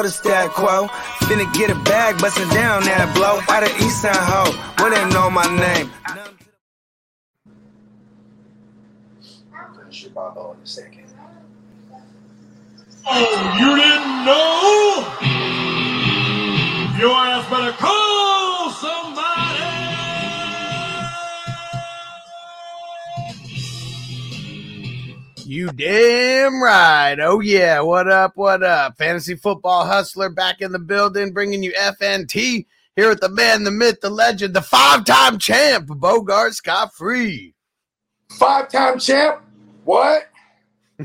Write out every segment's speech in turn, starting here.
Know the stat quo. Finna get a bag, bustin' down that blow. Out of East Side Ho, where they know my name. Oh, you didn't know? Your ass better call somebody. You damn right. Oh yeah. What up? What up? Fantasy football hustler back in the building, bringing you FNT here with the man, the myth, the legend, the five-time champ, Bogart Scott Free. Five time champ. What?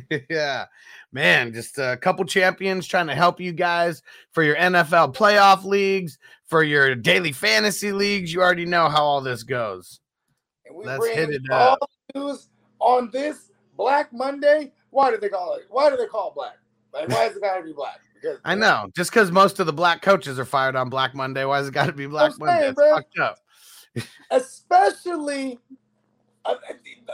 yeah. Man, just a couple champions trying to help you guys for your NFL playoff leagues, for your daily fantasy leagues. You already know how all this goes. And we Let's bring hit it all up. news on this Black Monday. Why do they call it? Why do they call it black? Like, why is it gotta be black? Because I know. Just because most of the black coaches are fired on Black Monday, why has it got to be Black Monday? saying, It's bro. fucked up. especially uh,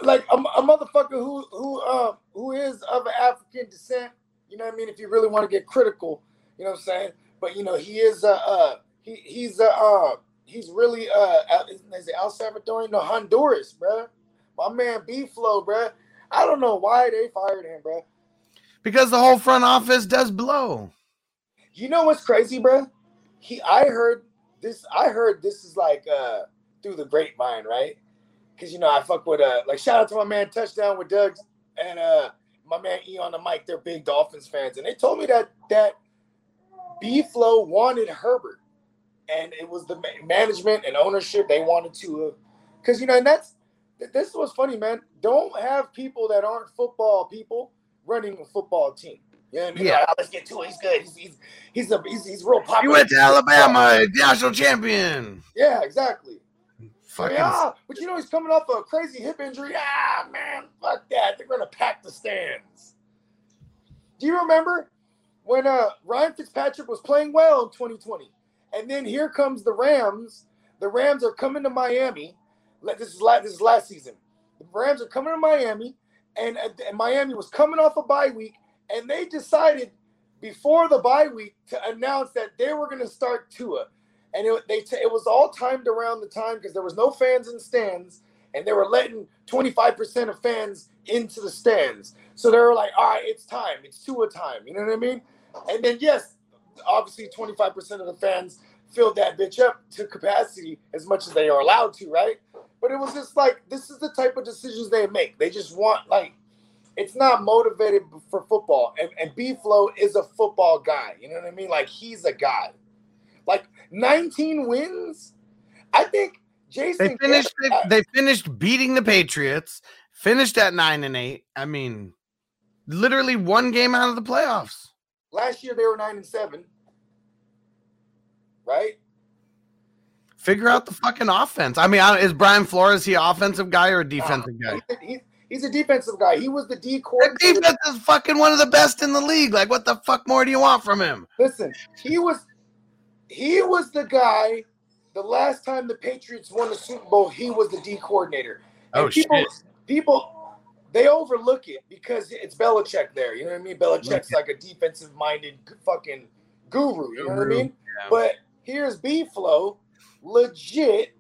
like a, a motherfucker who who uh who is of African descent. You know what I mean? If you really want to get critical, you know what I'm saying. But you know he is uh, uh he he's uh, uh he's really uh is it El Salvadorian? No, Honduras, bro. My man B Flow, bruh. I don't know why they fired him, bruh. Because the whole front office does blow. You know what's crazy, bruh? He I heard this. I heard this is like uh through the grapevine, right? Because you know I fuck with uh like shout out to my man Touchdown with Doug and uh my man E on the mic. They're big Dolphins fans, and they told me that that B Flow wanted Herbert, and it was the management and ownership they wanted to, because you know, and that's th- this was funny, man. Don't have people that aren't football people running a football team. You know what I mean? Yeah. Like, "Oh, let's get to it. He's good. He's he's he's a he's, he's real popular. He went to Alabama, national champion. Yeah, exactly. Fucking Yeah, but you know he's coming off a crazy hip injury. Ah, man, fuck that. They're gonna pack the stands. Do you remember when uh Ryan Fitzpatrick was playing well in 2020, and then here comes the Rams. The Rams are coming to Miami. This is last. This is last season. The Rams are coming to Miami, and, and Miami was coming off a bye week, and they decided before the bye week to announce that they were going to start Tua and it, they t- it was all timed around the time because there was no fans in stands, and they were letting 25% of fans into the stands. So they were like, all right, it's time. It's Tua time. You know what I mean? And then, yes, obviously 25% of the fans filled that bitch up to capacity as much as they are allowed to, right? But it was just like, this is the type of decisions they make. They just want, like, it's not motivated for football. And, and B Flow is a football guy. You know what I mean? Like, he's a guy. Like 19 wins. I think Jason They finished. Garrett- uh, They finished beating the Patriots. Finished at nine and eight. I mean, literally one game out of the playoffs. last year they were nine and seven, right? Figure out the fucking offense. I mean, is Brian Flores he offensive guy or a defensive guy? He's, he's a defensive guy. He was the D The coordinator. defense is fucking one of the best in the league. Like, what the fuck more do you want from him? Listen, he was he was the guy. The last time the Patriots won the Super Bowl, he was the D coordinator. And Oh, people, shit. People they overlook it because it's Belichick there. You know what I mean? Belichick's like a defensive minded fucking guru. You know what I mean? yeah. But here's B Flow, legit,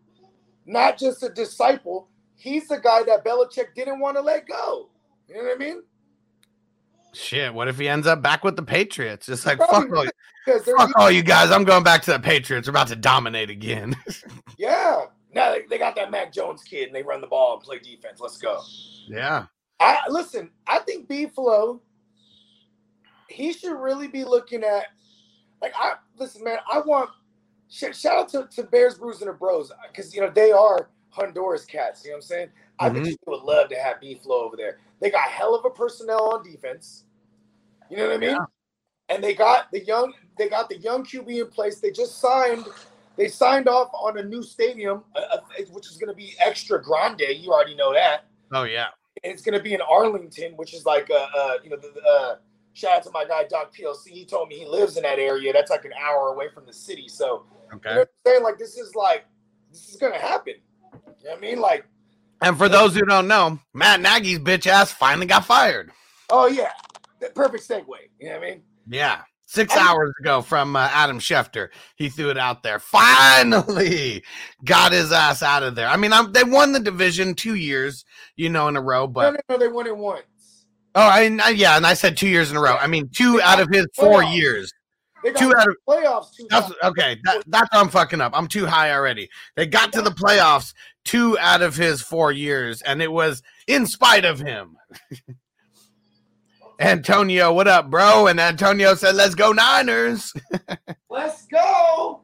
not just a disciple. He's the guy that Belichick didn't want to let go. You know what I mean? Shit, what if he ends up back with the Patriots? Just like Probably fuck all, you- fuck all you guys. I'm going back to the Patriots. We're about to dominate again. yeah. Now they, they got that Mac Jones kid and they run the ball and play defense. Let's go. yeah. I listen. I think B Flow. He should really be looking at, like I listen, man. I want shout out to, to Bears, Brews, and the Bros because you know they are Honduras cats. You know what I'm saying? I Mhm. think she would love to have B Flow over there. They got hell of a personnel on defense. You know what I mean? Yeah. And they got the young, they got the young QB in place. They just signed, they signed off on a new stadium, uh, which is going to be extra grande. You already know that. Oh yeah. And it's going to be in Arlington, which is like, uh, uh you know, the, the, uh, shout out to my guy Doc PLC. He told me he lives in that area. That's like an hour away from the city. So you know Okay. I'm saying? Like this is like this is gonna happen. You know what I mean? Like, And for those who don't know, Matt Nagy's bitch ass finally got fired. oh yeah, the perfect segue. You know what I mean? Yeah. Six hours ago from uh, Adam Schefter. He threw it out there. Finally got his ass out of there. I mean, I'm, they won the division two years, you know, in a row, no, but no, no, they won it once. oh, I, I yeah, and I said two years in a row. I mean, two out of his four years. They got Two out of the playoffs That's okay. That, that's I'm fucking up. I'm too high already. They got to the playoffs two out of his four years, and it was in spite of him. Antonio, what up, bro? And Antonio said, "Let's go Niners Let's go.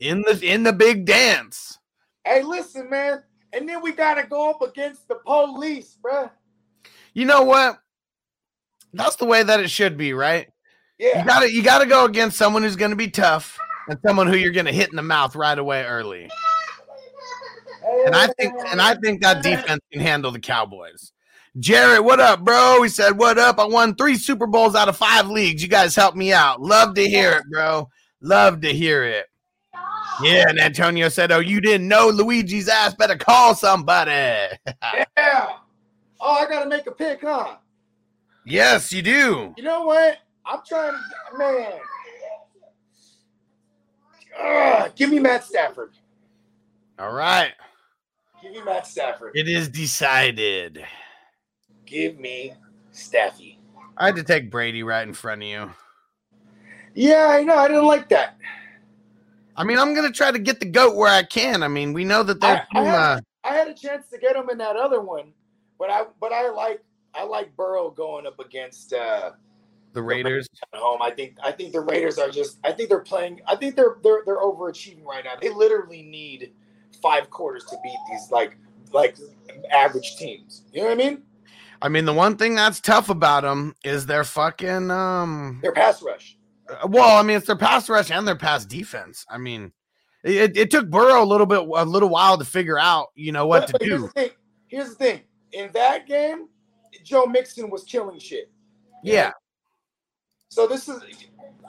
in the in the big dance." Hey, listen, man. And then we gotta go up against the police, bro. You know what? That's the way that it should be, right? Yeah. You got to you got to go against someone who's going to be tough and someone who you're going to hit in the mouth right away early. And I think and I think that defense can handle the Cowboys. Jared, what up, bro? He said, "What up? I won 3 Super Bowls out of 5 leagues. You guys helped me out. Love to hear it, bro. Love to hear it." Yeah, and Antonio said, "Oh, you didn't know Luigi's ass better call somebody." Yeah. Oh, I gotta make a pick, huh? yes, you do. You know what? I'm trying to, man. Ugh, give me Matt Stafford. All right. Give me Matt Stafford. It is decided. Give me Staffy. I had to take Brady right in front of you. Yeah, I know. I didn't like that. I mean, I'm gonna try to get the goat where I can. I mean, we know that they're I- I have- uh, I had a chance to get him in that other one, but I but I like I like Burrow going up against uh the Raiders. at home. I think I think the Raiders are just I think they're playing I think they're they're they're overachieving right now. They literally need five quarters to beat these like like average teams. You know what I mean? I mean, the one thing that's tough about them is their fucking um. Their pass rush. uh, Well, I mean, it's their pass rush and their pass defense. I mean, it, it took Burrow a little bit, a little while to figure out, you know, what But- to but Here's do. the thing. Here's the thing. In that game, Joe Mixon was killing shit. Yeah, So this is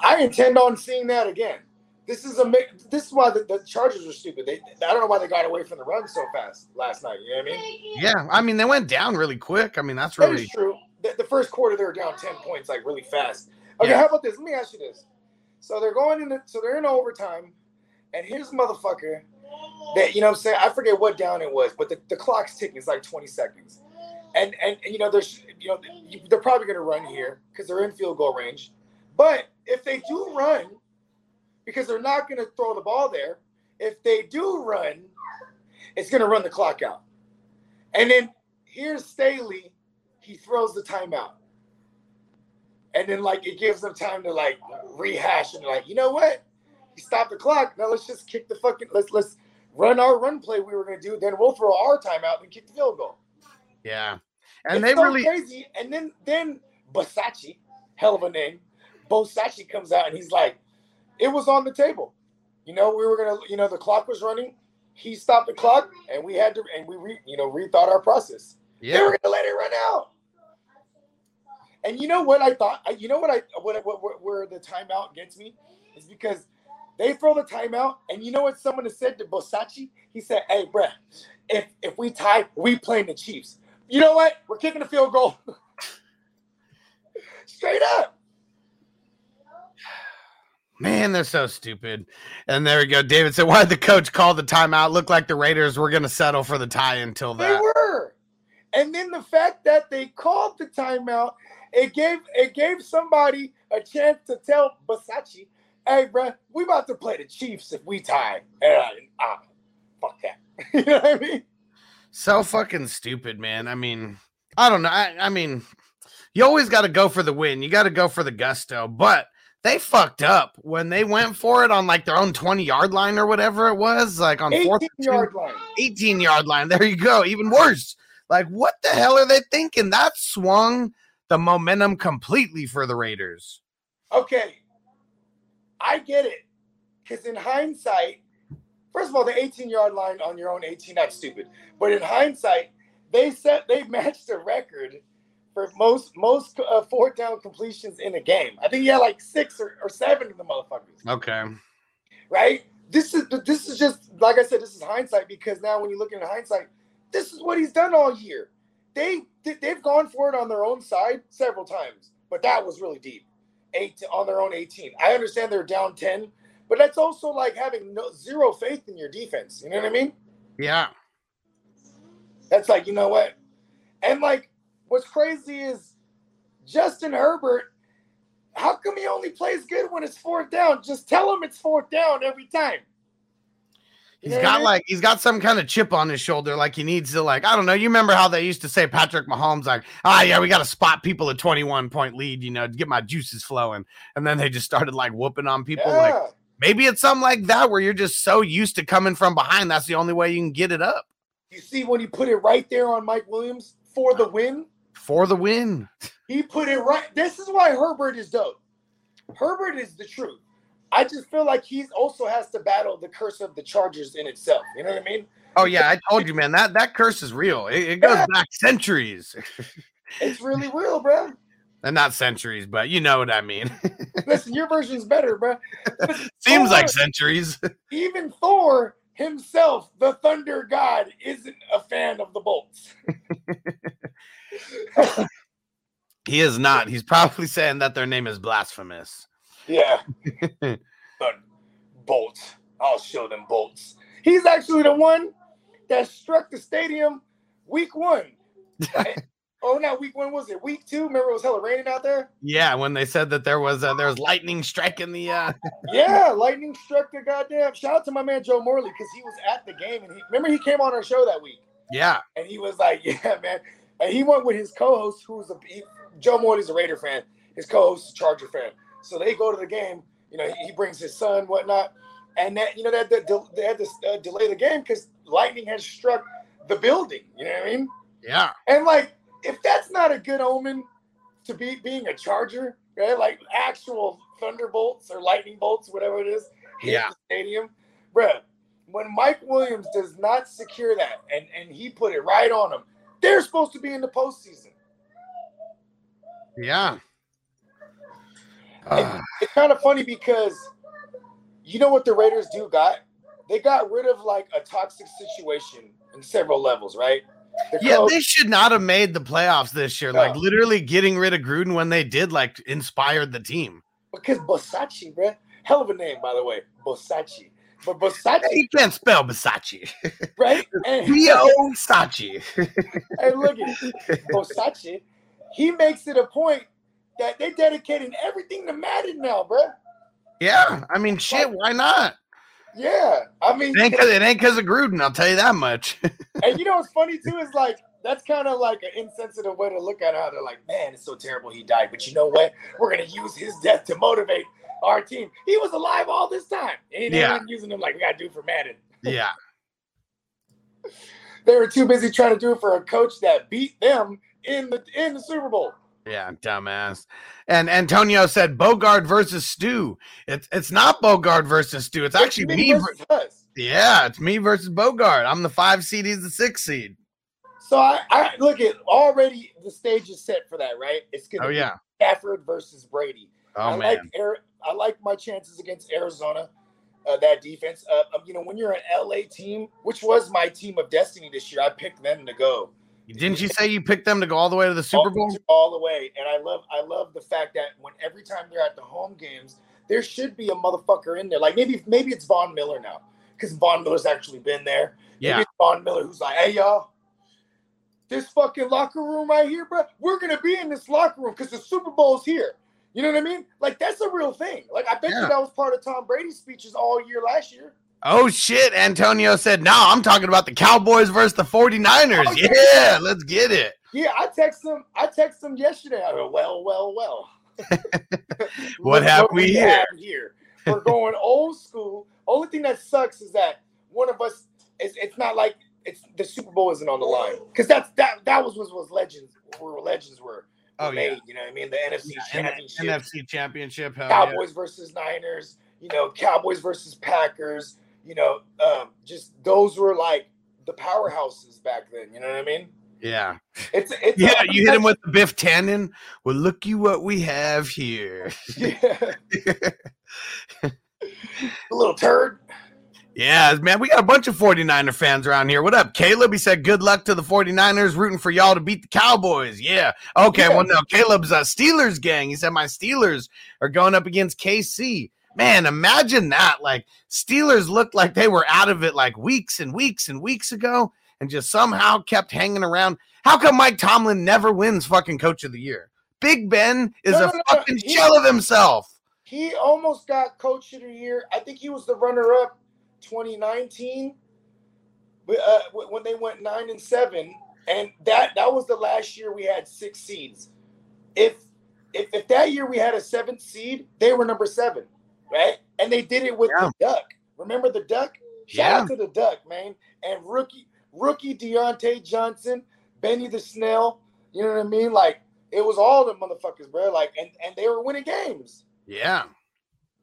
I intend on seeing that again. This is a this is why the, the Chargers are stupid. They I don't know why they got away from the run so fast last night. You know what I mean? yeah. I mean, they went down really quick. I mean, that's really is true. The, the first quarter they were down ten points like really fast. Okay, Yeah. how about this? Let me ask you this. So they're going into so they're in overtime, and here's a motherfucker that you know what I'm saying I forget what down it was, but the, the clock's ticking. It's like 20 seconds, and and, and you know there's you know they're probably gonna run here because they're in field goal range. But if they do run, because they're not gonna throw the ball there, if they do run, it's gonna run the clock out. And then here's Staley, he throws the timeout. And then like it gives them time to like rehash and like, you know what? He stopped the clock. Now let's just kick the fucking let's let's run our run play we were gonna do, then we'll throw our timeout and kick the field goal. Yeah. And It's they so really, crazy. And then then Basachi, hell of a name, Bosachi comes out and he's like, it was on the table. You know, we were gonna, you know, the clock was running. He stopped the clock, and we had to, and we, re, you know, rethought our process. They yeah. were gonna let it run out. And you know what I thought? I, you know what I what, what, what where the timeout gets me is because they throw the timeout, and you know what someone has said to Bosachi? He said, "Hey, bruh, if if we tie, we playing the Chiefs. You know what? We're kicking the field goal. Straight up. Man, they're so stupid. And there we go. David said, "Why did the coach call the timeout? Looked like the Raiders were going to settle for the tie until then. They were. And then the fact that they called the timeout, it gave it gave somebody a chance to tell Basachi, hey, bruh, we about to play the Chiefs if we tie. And I, ah, fuck that. you know what I mean? So fucking stupid, man. I mean, I don't know. I, I mean, you always got to go for the win. You got to go for the gusto. But they fucked up when they went for it on like their own 20 yard line or whatever it was, like on 18 fourth yard line. 18 yard line. There you go. Even worse. Like, what the hell are they thinking? That swung the momentum completely for the Raiders. Okay, I get it. Because in hindsight, first of all, the 18 yard line on your own 18, that's stupid. But in hindsight, they set they matched the record for most most uh, fourth down completions in a game. I think he had like six or, or seven of the motherfuckers. Okay. Right? This is this is just like I said. This is hindsight because now when you look in hindsight, this is what he's done all year. They they've gone for it on their own side several times, but that was really deep. Eight on their own 18. I understand they're down 10, but that's also like having no zero faith in your defense. You know what I mean? Yeah. That's like, you know what? And like what's crazy is Justin Herbert, how come he only plays good when it's fourth down? Just tell him it's fourth down every time. You He's what I got mean? like he's got some kind of chip on his shoulder, like he needs to like I don't know. You remember how they used to say Patrick Mahomes like, ah yeah, we got to spot people at twenty one point lead, you know, to get my juices flowing, and then they just started like whooping on people. Like Yeah. Maybe it's something like that where you're just so used to coming from behind. That's the only way you can get it up You see when he put it right there on Mike Williams for the win? for the win. He put it right. This is why Herbert is dope. Herbert is the truth. I just feel like he also has to battle the curse of the Chargers in itself. You know what I mean? Oh yeah, I told you, man. That that curse is real. It, it goes Yeah. back centuries, It's really real, bro. And not centuries, but you know what I mean. Listen, your version's better, bro. Seems like centuries. even Thor himself, the Thunder God, isn't a fan of the bolts. he is not. He's probably saying that their name is blasphemous. Yeah. but bolts. I'll show them bolts. He's actually the one that struck the stadium week one. oh, not week one, was it? Week two? Remember it was hella raining out there? Yeah, when they said that there was uh, there was lightning striking the uh Yeah, lightning struck the goddamn. Shout out to my man Joe Morley because he was at the game and he remember he came on our show that week yeah. and he was like, "Yeah, man." And he went with his co-host, who's a he, Joe Morley's a Raider fan. His co-host is a Charger fan. So they go to the game. You know, he, he brings his son, whatnot, and that you know that that- they had to uh, delay the game because lightning had struck the building. You know what I mean? Yeah. And like, if that's not a good omen to be being a Charger, right? Like actual thunderbolts or lightning bolts, whatever it is, Yeah. stadium, bruh. When Mike Williams does not secure that, and and he put it right on them, they're supposed to be in the postseason. Yeah. Uh, it's kind of funny because you know what the Raiders do got? They got rid of like a toxic situation in several levels, right? The yeah, coach- they should not have made the playoffs this year. Like literally getting rid of Gruden when they did, like inspired the team. because Bosachi, bruh, hell of a name by the way, Bosachi. But Bosachi, You can't spell Versace. right? B O Sachi. and look at Bosachi, he makes it a point that they're dedicating everything to Madden now, bro. Yeah, I mean, shit. Why not? Yeah, I mean, It ain't cause, it ain't 'cause of Gruden. I'll tell you that much. And you know what's funny too is like that's kind of like an insensitive way to look at how they're like, man, it's so terrible he died. But you know what? We're gonna use his death to motivate our team. He was alive all this time. And Yeah. using him like we gotta do for Madden. yeah, They were too busy trying to do it for a coach that beat them in the in the Super Bowl. Yeah, dumbass. And Antonio said Bogard versus Stu. It's it's not Bogard versus Stu. It's actually It's me. ver- versus us. Yeah, it's me versus Bogard. I'm the five seed. He's the six seed. So I, I look at already the stage is set for that, right? It's gonna Oh be yeah. Stafford versus Brady. Oh I man. like I like my chances against Arizona. Uh, that defense, uh, um, you know, when you're an LA team, which was my team of destiny this year, I picked them to go Didn't you say you picked them to go all the way to the Super Bowl? all the way. And I love, I love the fact that when every time they're at the home games, there should be a motherfucker in there. Like maybe, maybe it's Von Miller now because Von Miller's actually been there. Maybe Yeah. it's Von Miller who's like, hey y'all, this fucking locker room right here, bro. We're gonna be in this locker room because the Super Bowl's here. You know what I mean? Like that's a real thing. Like I bet Yeah. you that was part of Tom Brady's speeches all year last year. Oh shit. Antonio said, no, I'm talking about the Cowboys versus the 49ers. Oh, yeah, let's get it. Yeah, I text him. I text him yesterday. I go, well, well, well. What have we here? have here? We're going old school. Only thing that sucks is that one of us is. It's not like it's the Super Bowl isn't on the line because that's that that was was was legends where legends were. Oh, were yeah. made, you know what I mean? The NFC the Championship, NFC Championship. hell yeah. Cowboys versus Niners. You know, Cowboys versus Packers. You know, um, just those were like the powerhouses back then. You know what I mean? Yeah. It's it's Yeah, you hit him with the Biff Tannen. Well, looky what we have here. yeah. a little turd. Yeah, man, we got a bunch of 49er fans around here. What up, Caleb? He said, Good luck to the 49ers, rooting for y'all to beat the Cowboys. Yeah. Okay, Yeah. well, now Caleb's a Steelers gang. He said, My Steelers are going up against KC. Man, imagine that. Like, Steelers looked like they were out of it like weeks and weeks and weeks ago and just somehow kept hanging around. How come Mike Tomlin never wins fucking coach of the year? Big Ben is No, a no, no, fucking he- shell of himself. He almost got coach of the year. I think he was the runner up 2019 uh, when they went nine and seven. And that that was the last year we had six seeds. If if, if that year we had a seventh seed, they were number seven, right? And they did it with Yeah. the duck. Remember the duck? Shout out to the duck, man. And rookie rookie Diontae Johnson, Benny the Snell. You know what I mean? Like it was all the motherfuckers, bro. Like and and they were winning games. Yeah.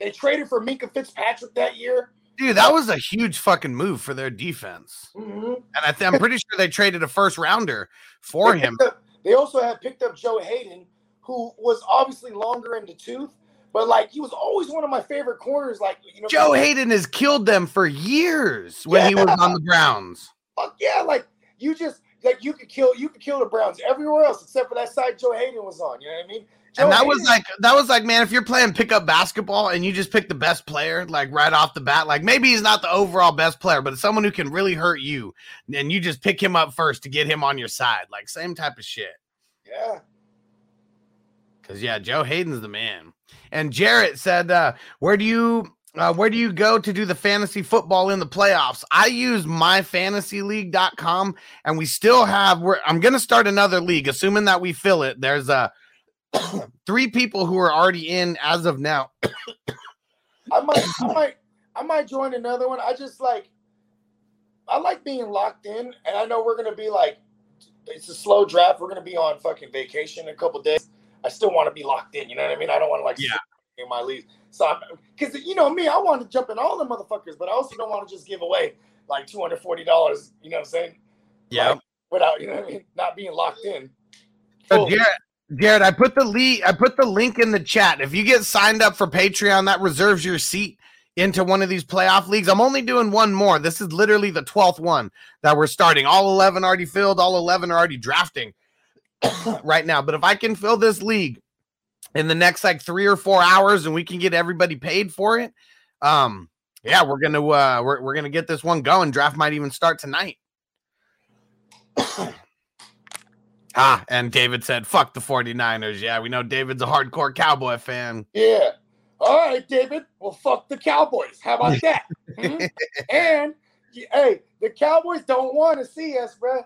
They traded for Minkah Fitzpatrick that year. Dude, that was a huge fucking move for their defense. Mhm. And I th- I'm pretty sure they traded a first rounder for They him. up- they also had picked up Joe Haden, who was obviously longer in the tooth, but like he was always one of my favorite corners. Like you know, Joe Haden has killed them for years when he was on the Browns. Fuck yeah, like you just like you could kill you could kill the Browns everywhere else except for that side Joe Haden was on. You know what I mean? Joe And that was like that was like, man, if you're playing pickup basketball and you just pick the best player, like right off the bat, like maybe he's not the overall best player, but it's someone who can really hurt you, and you just pick him up first to get him on your side. Like same type of shit. yeah. Cause yeah, Joe Haden's the man. And Jarrett said, uh, where do you uh, where do you go to do the fantasy football in the playoffs? I use myfantasyleague.com and we still have we're I'm gonna start another league, assuming that we fill it. There's uh three people who are already in as of now. I might, I might, I might join another one. I just like, I like being locked in, and I know we're gonna be like, it's a slow draft. We're gonna be on fucking vacation in a couple days. I still want to be locked in. You know what I mean? I don't want to like Yeah. in my league. So, because you know me, I want to jump in all the motherfuckers, but I also don't want to just give away like two hundred forty dollars. You know what I'm saying? Like, without you know what I mean, not being locked in. So. Jared, Jared, I put the lead, I put the link in the chat. If you get signed up for Patreon, that reserves your seat into one of these playoff leagues. I'm only doing one more. This is literally the 12th one that we're starting. All 11 already filled, all 11 are already drafting right now. But if I can fill this league in the next like three or four hours and we can get everybody paid for it, um, yeah, we're gonna uh we're, we're gonna get this one going. Draft might even start tonight. Ah, and David said, fuck the 49ers. Yeah, we know David's a hardcore cowboy fan. Yeah. All right, David. Well, fuck the Cowboys. How about that? Hmm? and hey, the Cowboys don't want to see us, bruh.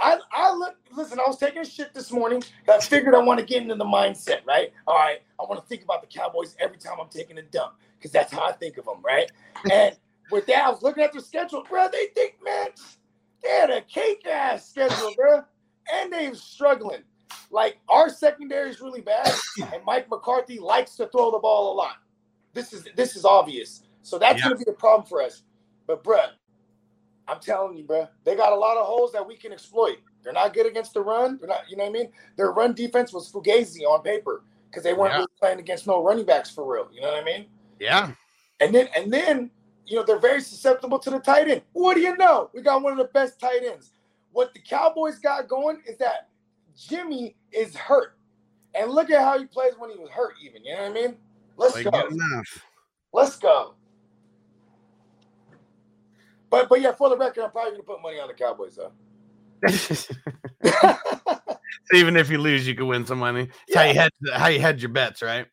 I I look listen, I was taking a shit this morning. I figured I want to get into the mindset, right? All right, I want to think about the Cowboys every time I'm taking a dump because that's how I think of them, right? And with that, I was looking at their schedule, bruh. They think, man, they had a cake ass schedule, bruh. And they're struggling. Like our secondary is really bad, and Mike McCarthy likes to throw the ball a lot. This is this is obvious. So that's Yeah. gonna be a problem for us. But bruh, I'm telling you, bruh, they got a lot of holes that we can exploit. They're not good against the run. They're not, you know what I mean? Their run defense was fugazi on paper because they weren't Yeah. really playing against no running backs for real. You know what I mean? Yeah. And then and then you know they're very susceptible to the tight end. What do you know? We got one of the best tight ends. What the Cowboys got going is that Jimmy is hurt. And look at how he plays when he was hurt, even. You know what I mean? Let's Like, go. Let's go. But but yeah, for the record, I'm probably gonna put money on the Cowboys though. Even if you lose, you can win some money. It's how you hedge how you hedge your bets, right?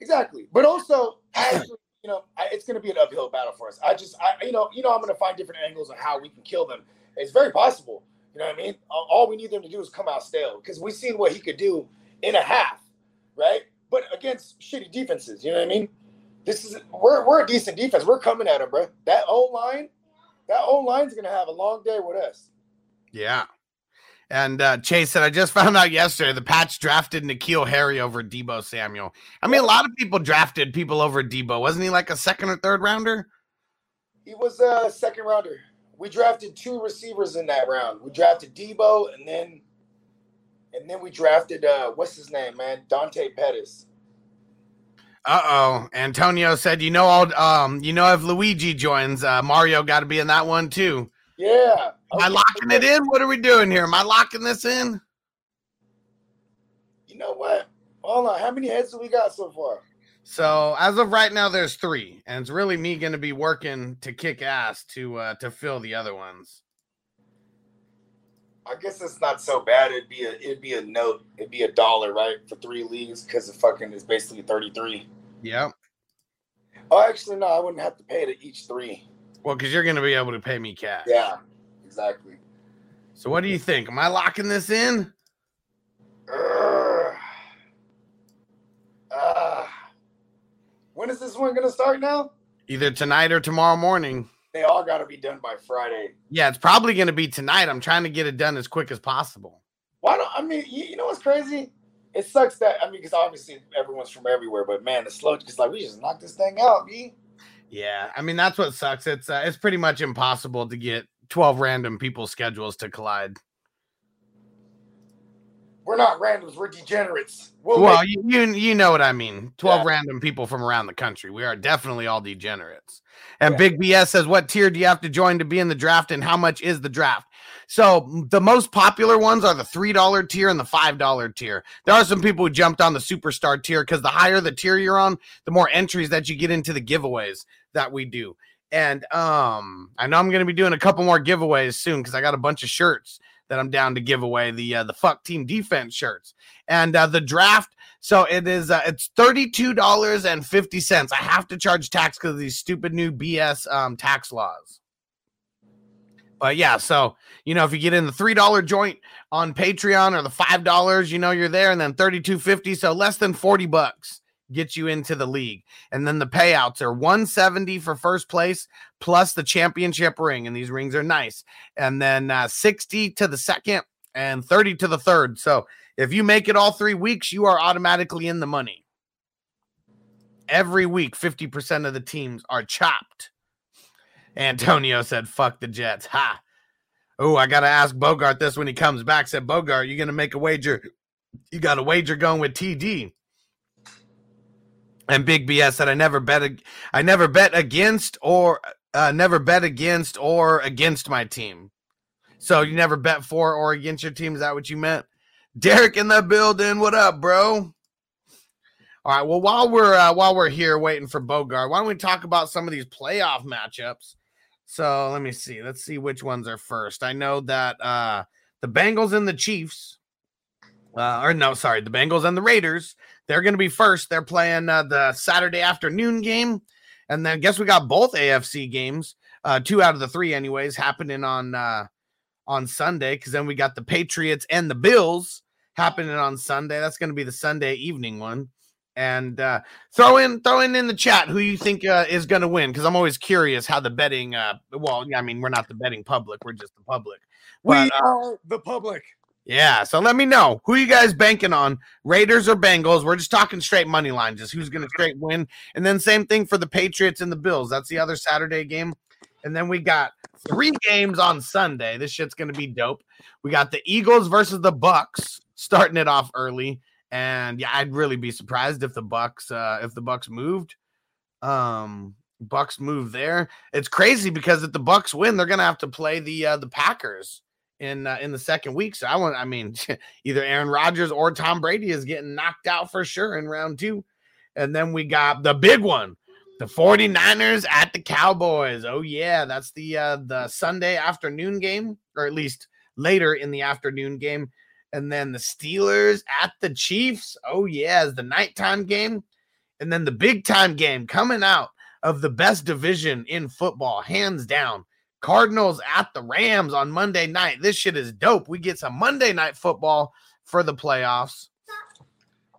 exactly. But also, actually, you know, I, it's going to be an uphill battle for us. I just, I, you know, you know, I'm going to find different angles on how we can kill them. It's very possible. You know what I mean? All, all we need them to do is come out stale because we've seen what he could do in a half. right? But against shitty defenses, you know what I mean? This is we're we're a decent defense. We're coming at them, bro. That O line, that old line's gonna have a long day with us. Yeah. And uh, Chase said, I just found out yesterday the Pats drafted N'Keal Harry over Deebo Samuel. I mean, a lot of people drafted people over Deebo. Wasn't he like a second or third rounder? He was a second rounder. We drafted two receivers in that round. We drafted Deebo and then and then we drafted uh what's his name, man? Dante Pettis. Uh oh. Antonio said, you know, all um, you know, if Luigi joins, uh, Mario got to be in that one too. Yeah. Am I locking it in? What are we doing here? Am I locking this in? You know what? Hold on. How many heads do we got so far? So as of right now, there's three, and it's really me going to be working to kick ass to uh, to fill the other ones. I guess it's not so bad. It'd be a it'd be a note. It'd be a dollar, right, for three leagues because it fucking is basically thirty three. Yeah. Oh, actually, no. I wouldn't have to pay to each three. Well, because you're going to be able to pay me cash. Yeah, exactly. So what do you think? Am I locking this in? Ah. when is this one gonna start now? Either tonight or tomorrow morning. They all got to be done by Friday. Yeah, it's probably going to be tonight. I'm trying to get it done as quick as possible. Why don't I mean? You, you know what's crazy? It sucks that I mean, because obviously everyone's from everywhere, but man, the slow just like we just knocked this thing out, B. Yeah, I mean that's what sucks. It's uh, it's pretty much impossible to get 12 random people's schedules to collide. We're not randoms. We're degenerates. We'll Well, you, you you know what I mean. 12 Yeah. random people from around the country. We are definitely all degenerates. And Yeah. Big BS says, "What tier do you have to join to be in the draft, and how much is the draft?" So the most popular ones are the three dollar tier and the five dollar tier. There are some people who jumped on the superstar tier because the higher the tier you're on, the more entries that you get into the giveaways that we do. And um, I know I'm going to be doing a couple more giveaways soon because I got a bunch of shirts that I'm down to give away the uh, the fuck team defense shirts and uh, the draft. So it is uh, it's thirty two dollars and fifty cents. I have to charge tax because of these stupid new BS um, tax laws. But yeah, so you know if you get in the three dollar joint on Patreon or the five dollars, you know you're there, and then thirty two fifty, so less than forty bucks gets you into the league. And then the payouts are 170 for first place plus the championship ring. And these rings are nice. And then uh, 60 to the second and 30 to the third. So if you make it all three weeks, you are automatically in the money. Every week, 50% of the teams are chopped. Antonio said, fuck the Jets. Ha. Oh, I got to ask Bogart this when he comes back. Said, Bogart, you going to make a wager? You got a wager going with TD. And Big BS said, I never bet, ag- I never bet against or uh, never bet against or against my team. So you never bet for or against your team. Is that what you meant? Derek in the building. What up, bro? All right. Well, while we're uh, while we're here waiting for Bogart, why don't we talk about some of these playoff matchups? So let me see. Let's see which ones are first. I know that uh, the Bengals and the Chiefs, uh, or no, sorry, the Bengals and the Raiders. They're going to be first. They're playing uh, the Saturday afternoon game, and then I guess we got both AFC games, uh, two out of the three, anyways, happening on uh, on Sunday. Because then we got the Patriots and the Bills happening on Sunday. That's going to be the Sunday evening one. And uh, throw in throw in in the chat who you think uh, is going to win because I'm always curious how the betting. Uh, well, I mean, we're not the betting public; we're just the public. we But, uh, are the public. Yeah, so let me know who you guys banking on, Raiders or Bengals. We're just talking straight money line, just who's going to straight win, and then same thing for the Patriots and the Bills. That's the other Saturday game, and then we got three games on Sunday. This shit's going to be dope. We got the Eagles versus the Bucs, starting it off early, and yeah, I'd really be surprised if the Bucs, uh, if the Bucs moved. Um, Bucs move there. It's crazy because if the Bucs win, they're going to have to play the uh, the Packers in uh, in the second week. So I want, I mean, either Aaron Rodgers or Tom Brady is getting knocked out for sure in round two. And then we got the big one, the 49ers at the Cowboys. Oh yeah, that's the uh the Sunday afternoon game, or at least later in the afternoon game. And then the Steelers at the Chiefs. Oh yeah, is the nighttime game. And then the big time game coming out of the best division in football, hands down. Cardinals at the Rams on Monday night. This shit is dope. We get some Monday night football for the playoffs.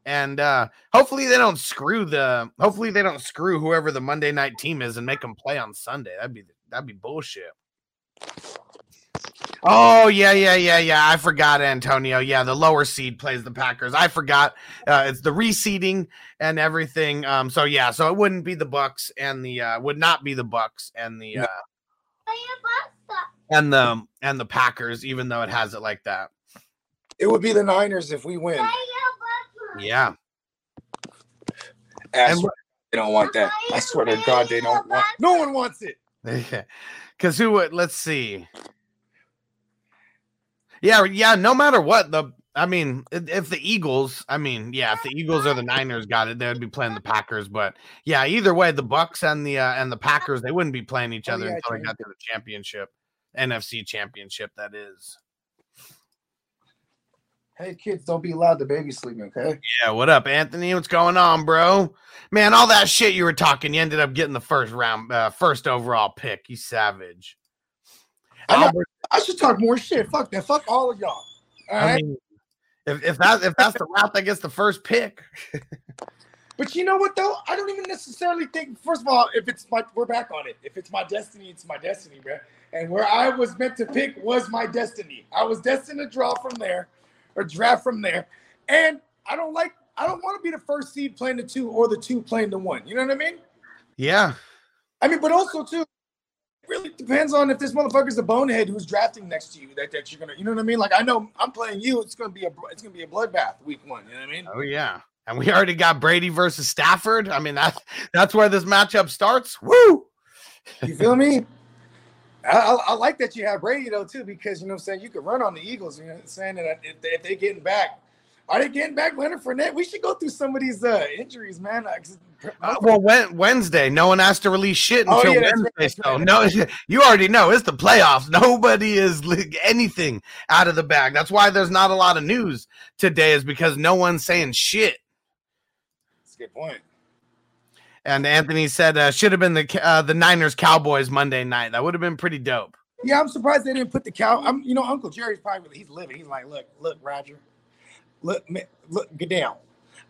And uh hopefully they don't screw the hopefully they don't screw whoever the Monday night team is and make them play on Sunday. That'd be that'd be bullshit. Oh yeah, yeah, yeah, yeah. I forgot Antonio. Yeah, the lower seed plays the Packers. I forgot. Uh, it's the reseeding and everything. Um, so yeah, so it wouldn't be the Bucs and the uh, would not be the Bucs and the uh, and the and the Packers, even though it has it like that. It would be the Niners if we win. Yeah, And they don't want that. I swear to God, they don't want. No one wants it. because who would? Let's see. Yeah, yeah. No matter what, the I mean, if the Eagles, I mean, yeah, if the Eagles or the Niners got it, they would be playing the Packers. But yeah, either way, the Bucs and the uh, and the Packers, they wouldn't be playing each Oh, other yeah, until they got to the championship, NFC championship. That is. Hey kids, don't be allowed to baby sleeping, okay? Yeah, what up, Anthony? What's going on, bro? Man, all that shit you were talking, you ended up getting the first round, uh, first overall pick. You savage. I know. I should talk more shit. Fuck that. Fuck all of y'all. All I right. mean, if, if that if that's the route that gets the first pick, But you know what though? I don't even necessarily think. First of all, if it's my, we're back on it. If it's my destiny, it's my destiny, bro. And where I was meant to pick was my destiny. I was destined to draw from there, or draft from there. And I don't like. I don't want to be the first seed playing the two or the two playing the one. You know what I mean? yeah, I mean, but also too, really depends on if this motherfucker's a bonehead who's drafting next to you. That, that you're gonna, you know what I mean? Like I know I'm playing you. It's gonna be a it's gonna be a bloodbath week one. You know what I mean? oh yeah, and we already got Brady versus Stafford. I mean that's that's where this matchup starts. Woo! You feel me? I, I, I like that you have Brady though too, because you know what I'm saying you could run on the Eagles. You know what I'm saying that if they, if they getting back, are they getting back Leonard Fournette? We should go through some of these uh, injuries, man. Uh, well, Wed- Wednesday, no one has to release shit Oh, until yeah, that's right, Wednesday. that's So right. no, you already know it's the playoffs. Nobody is li- anything out of the bag. That's why there's not a lot of news today, is because no one's saying shit. That's a good point. And Anthony said uh, should have been the uh, the Niners Cowboys Monday night. That would have been pretty dope. Yeah, I'm surprised they didn't put the cow. I'm, you know, Uncle Jerry's probably he's living. He's like, look, look, Roger, look, look, get down.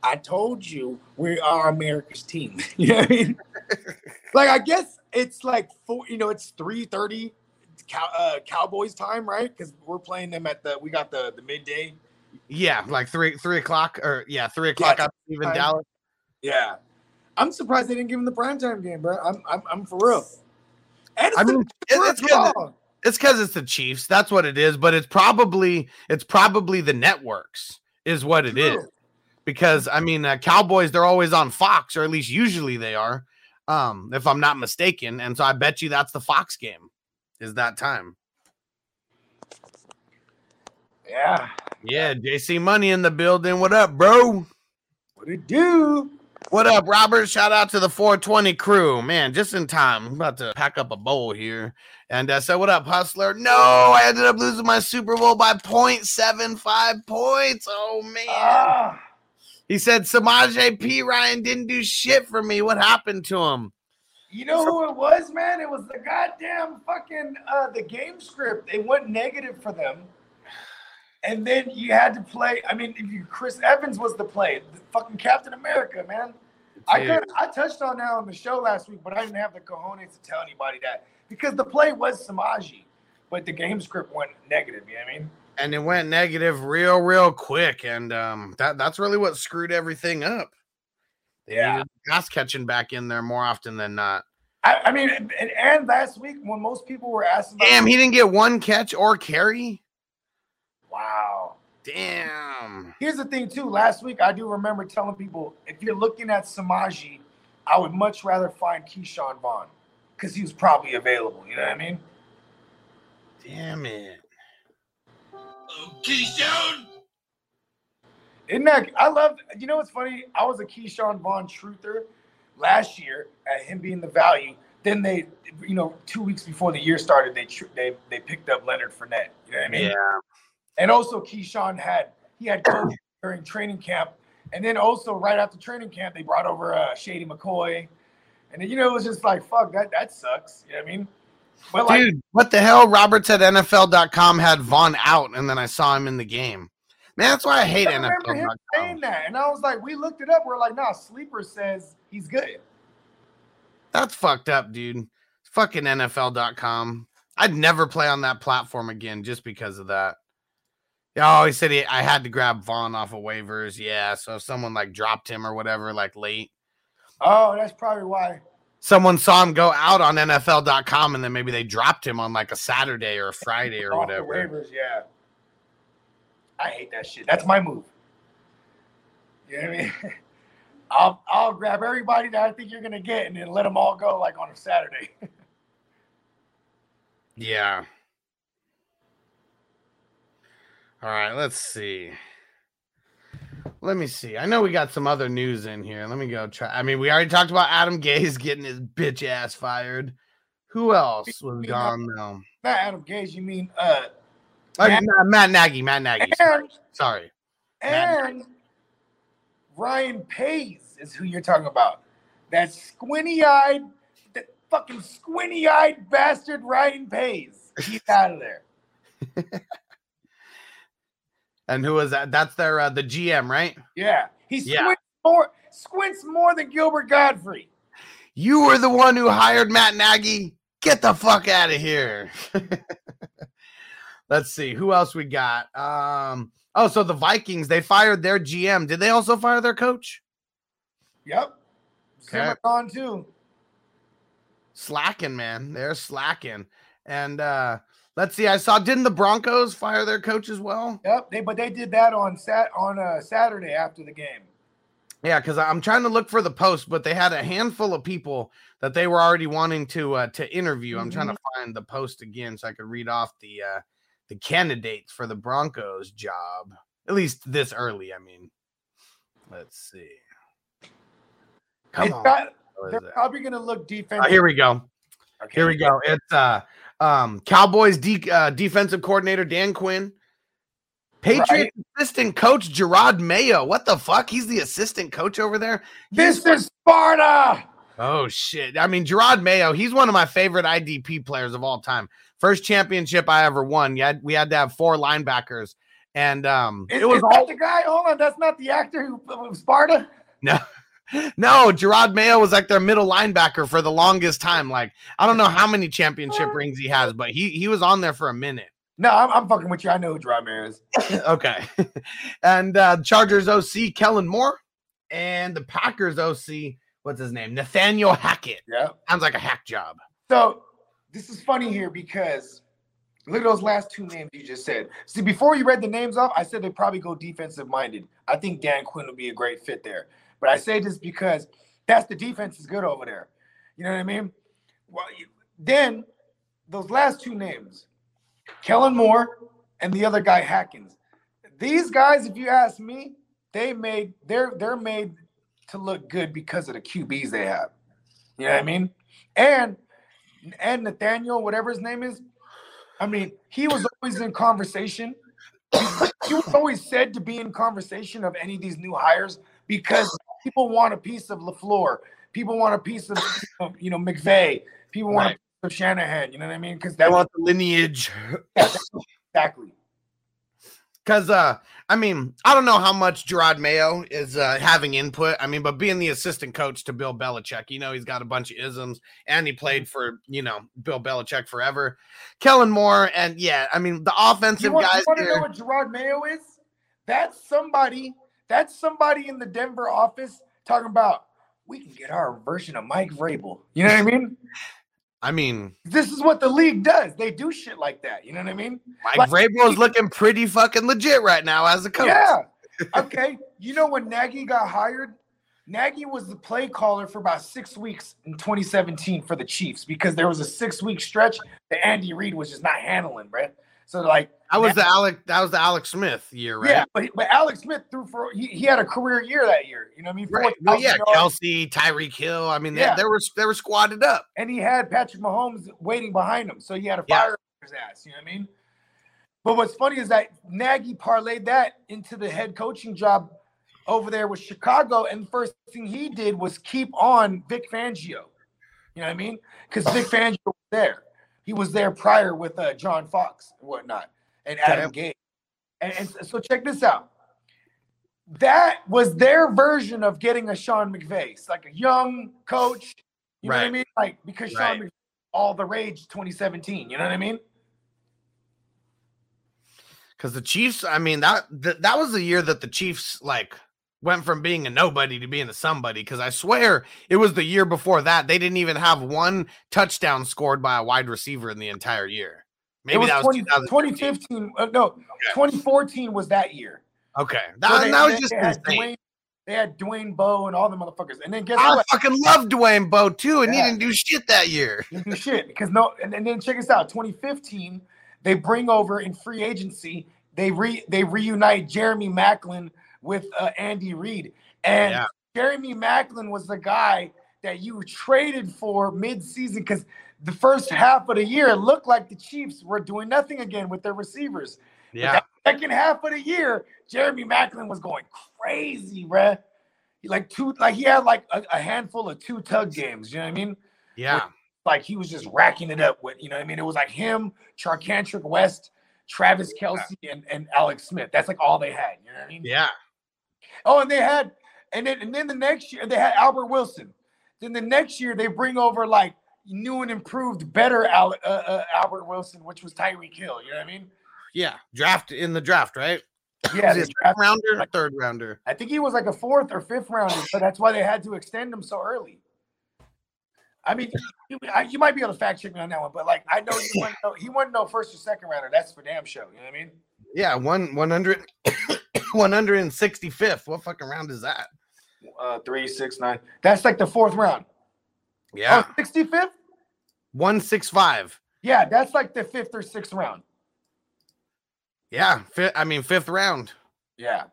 I told you we are America's team. you know what I mean? like, I guess it's like four. You know, it's three thirty, cow, uh, Cowboys time, right? Because we're playing them at the. We got the the midday. Yeah, like three three o'clock or yeah three o'clock. I believe in. Dallas. Yeah, I'm surprised they didn't give him the primetime game, bro. I'm, I'm, I'm for real. And I mean, it's 'cause draw. It's because it's the Chiefs. That's what it is. But it's probably it's probably the networks is what it is. True. because I mean, uh, Cowboys they're always on Fox, or at least usually they are, um, if I'm not mistaken. And so I bet you that's the Fox game, is that time. Yeah. Yeah, JC Money in the building. What up, bro? What it do? What up, Robert? Shout out to the 420 crew, man. Just in time. I'm about to pack up a bowl here. And uh, so, what up, Hustler? No, I ended up losing my Super Bowl by 0.75 points. Oh man. Ah. He said Samaje Perine didn't do shit for me. What happened to him? You know who it was, man? It was the goddamn fucking uh the game script. It went negative for them. And then you had to play. I mean, if you Chris Evans was the play, the fucking Captain America, man. I could I touched on that on the show last week, but I didn't have the cojones to tell anybody that because the play was Samaje, but the game script went negative. You know what I mean? and it went negative real, real quick. And um, that that's really what screwed everything up. They Yeah. pass catching back in there more often than not. I, I mean, and, and last week when most people were asking, Damn, he didn't get one catch or carry. Wow. Damn. Here's the thing, too. Last week, I do remember telling people if you're looking at Samaje, I would much rather find Ke'Shawn Vaughn because he was probably available. You know what I mean? Damn it. Oh, Keystone. Isn't that? I love. You know what's funny? I was a Ke'Shawn Vaughn truther last year at him being the value. Then they, you know, two weeks before the year started, they they they picked up Leonard Fournette. You know what I mean? Yeah. And also Ke'Shawn had he had COVID during training camp, and then also right after training camp they brought over uh, Shady McCoy, and then, you know it was just like fuck that that sucks. You know what I mean? But like Dude, what the hell? Roberts at NFL.com had Vaughn out, and then I saw him in the game. Man, that's why I hate I remember him saying that, and I was like, we looked it up. We're like, nah, sleeper says he's good. That's fucked up, dude. Fucking NFL.com. I'd never play on that platform again just because of that. Yeah, oh, he said he, I had to grab Vaughn off of waivers. Yeah, so if someone like dropped him or whatever, like late, Oh, that's probably why. someone saw him go out on NFL.com and then maybe they dropped him on like a Saturday or a Friday or Off whatever. waivers, yeah. I hate that shit. That's my move. You know what I mean? I'll I'll grab everybody that I think you're gonna get and then let them all go like on a Saturday. Yeah. All right, let's see. Let me see. I know we got some other news in here. Let me go try. I mean, we already talked about Adam Gase getting his bitch ass fired. Who else was gone now? Not Adam Gase, you mean uh Oh, Matt- Matt, Matt Nagy. Matt Nagy. Sorry. and Sorry. Matt and Ryan Pace is who you're talking about. That squinty-eyed, that fucking squinty-eyed bastard Ryan Pace. He's out of there. And who was that? That's their uh, the GM, right? Yeah. He Yeah. squints more squints more than Gilbert Godfrey. You were the one who hired Matt Nagy. Get the fuck out of here. Let's see who else we got. Um, oh, so the Vikings they fired their GM. Did they also fire their coach? Yep. Okay. Too. Slacking, man. They're slacking. And uh let's see. I saw didn't the Broncos fire their coach as well? Yep. They but they did that on sat on uh, Saturday after the game. Yeah, because I'm trying to look for the post, but they had a handful of people that they were already wanting to uh, to interview. I'm trying to find the post again so I could read off the uh, the candidates for the Broncos job. At least this early. I mean, let's see. Come It's on. got- they're probably gonna look defensive. Oh, here we go. Okay. Here we go. It's uh um Cowboys de- uh, defensive coordinator Dan Quinn. Patriots assistant coach Jerod Mayo. What the fuck? He's the assistant coach over there. This is Sparta. Oh shit! I mean, Jerod Mayo. He's one of my favorite IDP players of all time. First championship I ever won. Yeah, we had to have four linebackers, and um, Is, it was all the guy? Hold on, that's not the actor who Sparta. no, no. Jerod Mayo was like their middle linebacker for the longest time. Like I don't know how many championship rings he has, but he he was on there for a minute. No, I'm, I'm fucking with you. I know who Jerod Mayo is. okay, and uh, Chargers OC Kellen Moore, and the Packers OC. What's his name? Nathaniel Hackett. Yeah. Sounds like a hack job. So this is funny here because look at those last two names you just said. See, before you read the names off, I said they probably go defensive minded. I think Dan Quinn would be a great fit there. But I say this because that's the defense is good over there. You know what I mean? Well, you, then those last two names, Kellen Moore and the other guy Hackins. These guys, if you ask me, they made they're they're made to look good because of the QBs they have. You know what I mean? And and Nathaniel, whatever his name is, I mean, he was always in conversation. He was always said to be in conversation of any of these new hires because people want a piece of LaFleur, people want a piece of you know McVay, people want Right. a piece of Shanahan. You know what I mean? Because They want the lineage. exactly. Because uh, I mean, I don't know how much Jerod Mayo is uh, having input. I mean, but being the assistant coach to Bill Belichick, you know, he's got a bunch of isms, and he played for you know Bill Belichick forever. Kellen Moore, and yeah, I mean, the offensive You want, guys to know what Jerod Mayo is? That's somebody. That's somebody in the Denver office talking about we can get our version of Mike Vrabel. You know what I mean? I mean, this is what the league does. They do shit like that. You know what I mean? Mike Like- Vrabel is looking pretty fucking legit right now as a coach. Yeah. Okay. You know when Nagy got hired? Nagy was the play caller for about six weeks in 2017 for the Chiefs because there was a six week stretch that Andy Reid was just not handling, bro. So like That was the Alex. That was the Alex Smith year, right? Yeah, but, but Alex Smith threw for he, he had a career year that year. You know what I mean? Right. Well, yeah, Kelce, Tyreek Hill. I mean, they, Yeah. they were they were squatted up. and he had Patrick Mahomes waiting behind him, so he had to Yeah. fire his ass. You know what I mean? But what's funny is that Nagy parlayed that into the head coaching job over there with Chicago, and the first thing he did was keep on Vic Fangio. You know what I mean? Because Vic Fangio was there. He was there prior with uh, John Fox and whatnot, and Adam Gase. And, and so check this out. That was their version of getting a Sean McVay. It's like a young coach. You know what I mean? Like because Sean Right. McVay all the rage 2017. You know what I mean? Because the Chiefs, I mean that th- that was the year that the Chiefs like went from being a nobody to being a somebody. Because I swear it was the year before that they didn't even have one touchdown scored by a wide receiver in the entire year. Maybe was, that was 20, 2015. 2015. Uh, no, 2014 was that year. Okay, that, So they- that was they- just they had. Dwayne, they had Dwayne Bowe and all the motherfuckers. And then guess I what? fucking love Dwayne Bowe too, and Yeah. he didn't do shit that year. Didn't do shit because no. And, and then check this out. 2015, they bring over in free agency. They re they reunite Jeremy Maclin with uh, Andy Reid, and Yeah. Jeremy Maclin was the guy that you traded for mid-season because the first half of the year it looked like the Chiefs were doing nothing again with their receivers. But Yeah, second half of the year, Jeremy Maclin was going crazy, bruh. He like two, like he had like a, a handful of two tug games. You know what I mean? yeah, Like he was just racking it up with, you know what I mean? It was like him, Charcandrick West, Travis Kelce, and, and Alex Smith. That's like all they had. You know what I mean? yeah. Oh, and they had, and then and then the next year they had Albert Wilson. Then the next year they bring over like new and improved, better Al, uh, uh, Albert Wilson, which was Tyreek Hill. You know what I mean? Yeah, draft in the draft, right? Yeah, Was he a second drafted- rounder, or third rounder. I think he was like a fourth or fifth rounder, so that's why they had to extend him so early. I mean, you, I, you might be able to fact check me on that one, but like I know he wasn't no, he wasn't no first or second rounder. That's for damn show. You know what I mean? Yeah, one 100, 165th. What fucking round is that? Uh, three, six, nine. That's like the fourth round. Yeah, Oh, 65th? one six five. Yeah, that's like the fifth or sixth round. Yeah, fi- I mean fifth round. Yeah.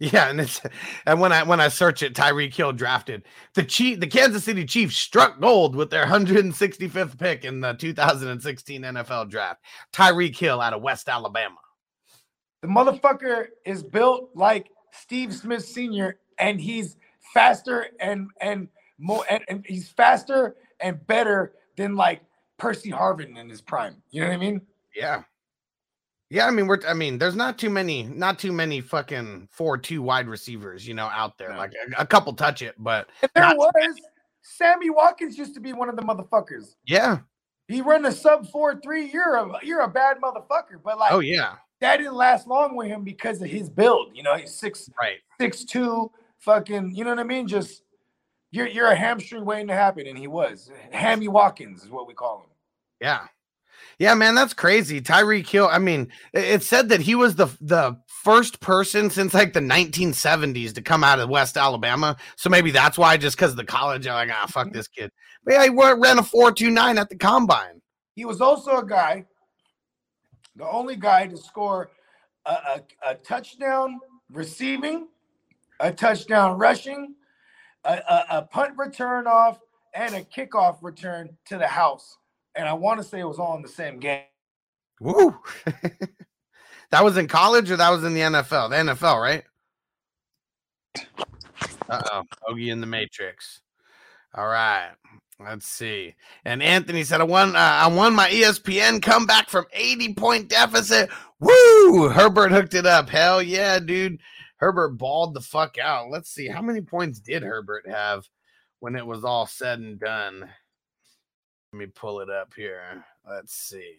Yeah, and it's and when I when I search it, Tyreek Hill drafted the Chief, the Kansas City Chiefs struck gold with their 165th pick in the 2016 NFL Draft. Tyreek Hill out of West Alabama. The motherfucker is built like Steve Smith Sr. and he's faster and and more and, and he's faster and better than like Percy Harvin in his prime. You know what I mean? Yeah. Yeah, I mean we're I mean there's not too many not too many fucking 4-2 wide receivers, you know, out there. No. Like a, a couple touch it, but And there was Sammy Watkins used to be one of the motherfuckers. yeah. He run a sub four three. You're a you're a bad motherfucker. But like Oh yeah. That didn't last long with him because of his build. You know, he's six Right. six two, fucking. You know what I mean? Just you're you're a hamstring waiting to happen, and he was Hammy Watkins is what we call him. Yeah. Yeah, man, that's crazy. Tyreek Hill. I mean, it, said that he was the the first person since like the 1970s to come out of West Alabama. So maybe that's why, just because of the college, I'm like, ah, fuck this kid. But yeah, he ran a 4.29 at the combine. He was also a guy, the only guy to score a, a, a touchdown receiving, a touchdown rushing, a, a, a punt return off, and a kickoff return to the house. And I want to say it was all in the same game. Woo. that was in college or that was in the NFL? The NFL, right? Uh oh. Ogie in the Matrix. All right. Let's see. And Anthony said, I won, uh, I won my ESPN comeback from 80 point deficit. Woo! Herbert hooked it up. Hell yeah, dude. Herbert balled the fuck out. Let's see. How many points did Herbert have when it was all said and done? Let me pull it up here. Let's see.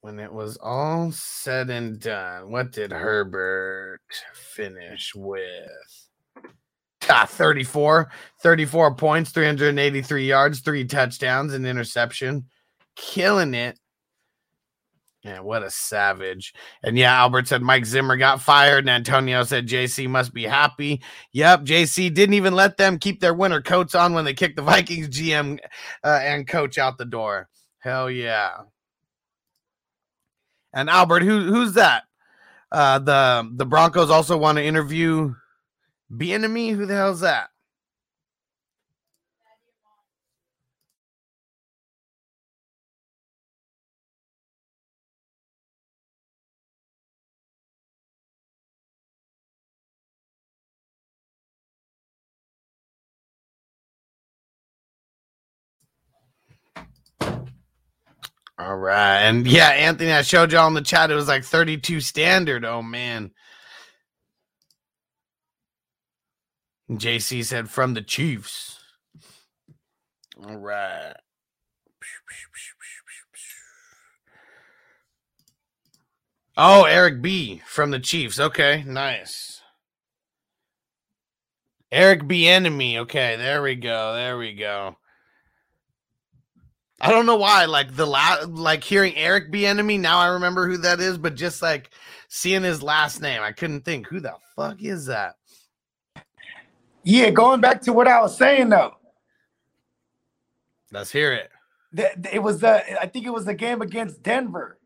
When it was all said and done, what did Herbert finish with? Ah, 34, 34 points, 383 yards, three touchdowns, an interception. Killing it. Yeah, what a savage. And yeah, Albert said Mike Zimmer got fired, and Antonio said JC must be happy. Yep, JC didn't even let them keep their winter coats on when they kicked the Vikings GM uh, and coach out the door. Hell yeah. And Albert, who who's that? Uh the the Broncos also want to interview Bieniemy. Who the hell's that? All All right. And yeah, Anthony, I showed y'all in the chat. It was like 32 standard. Oh, man. JC said from the Chiefs. All right. Oh, Eric B from the Chiefs. Okay, nice. Eric Bieniemy. Okay, there we go. There we go. I don't know why, like the la- like hearing Eric Bieniemy. Now I remember who that is, but just like seeing his last name, I couldn't think who the fuck is that. Yeah, going back to what I was saying though, Let's hear it. that it was the I think it was the game against Denver.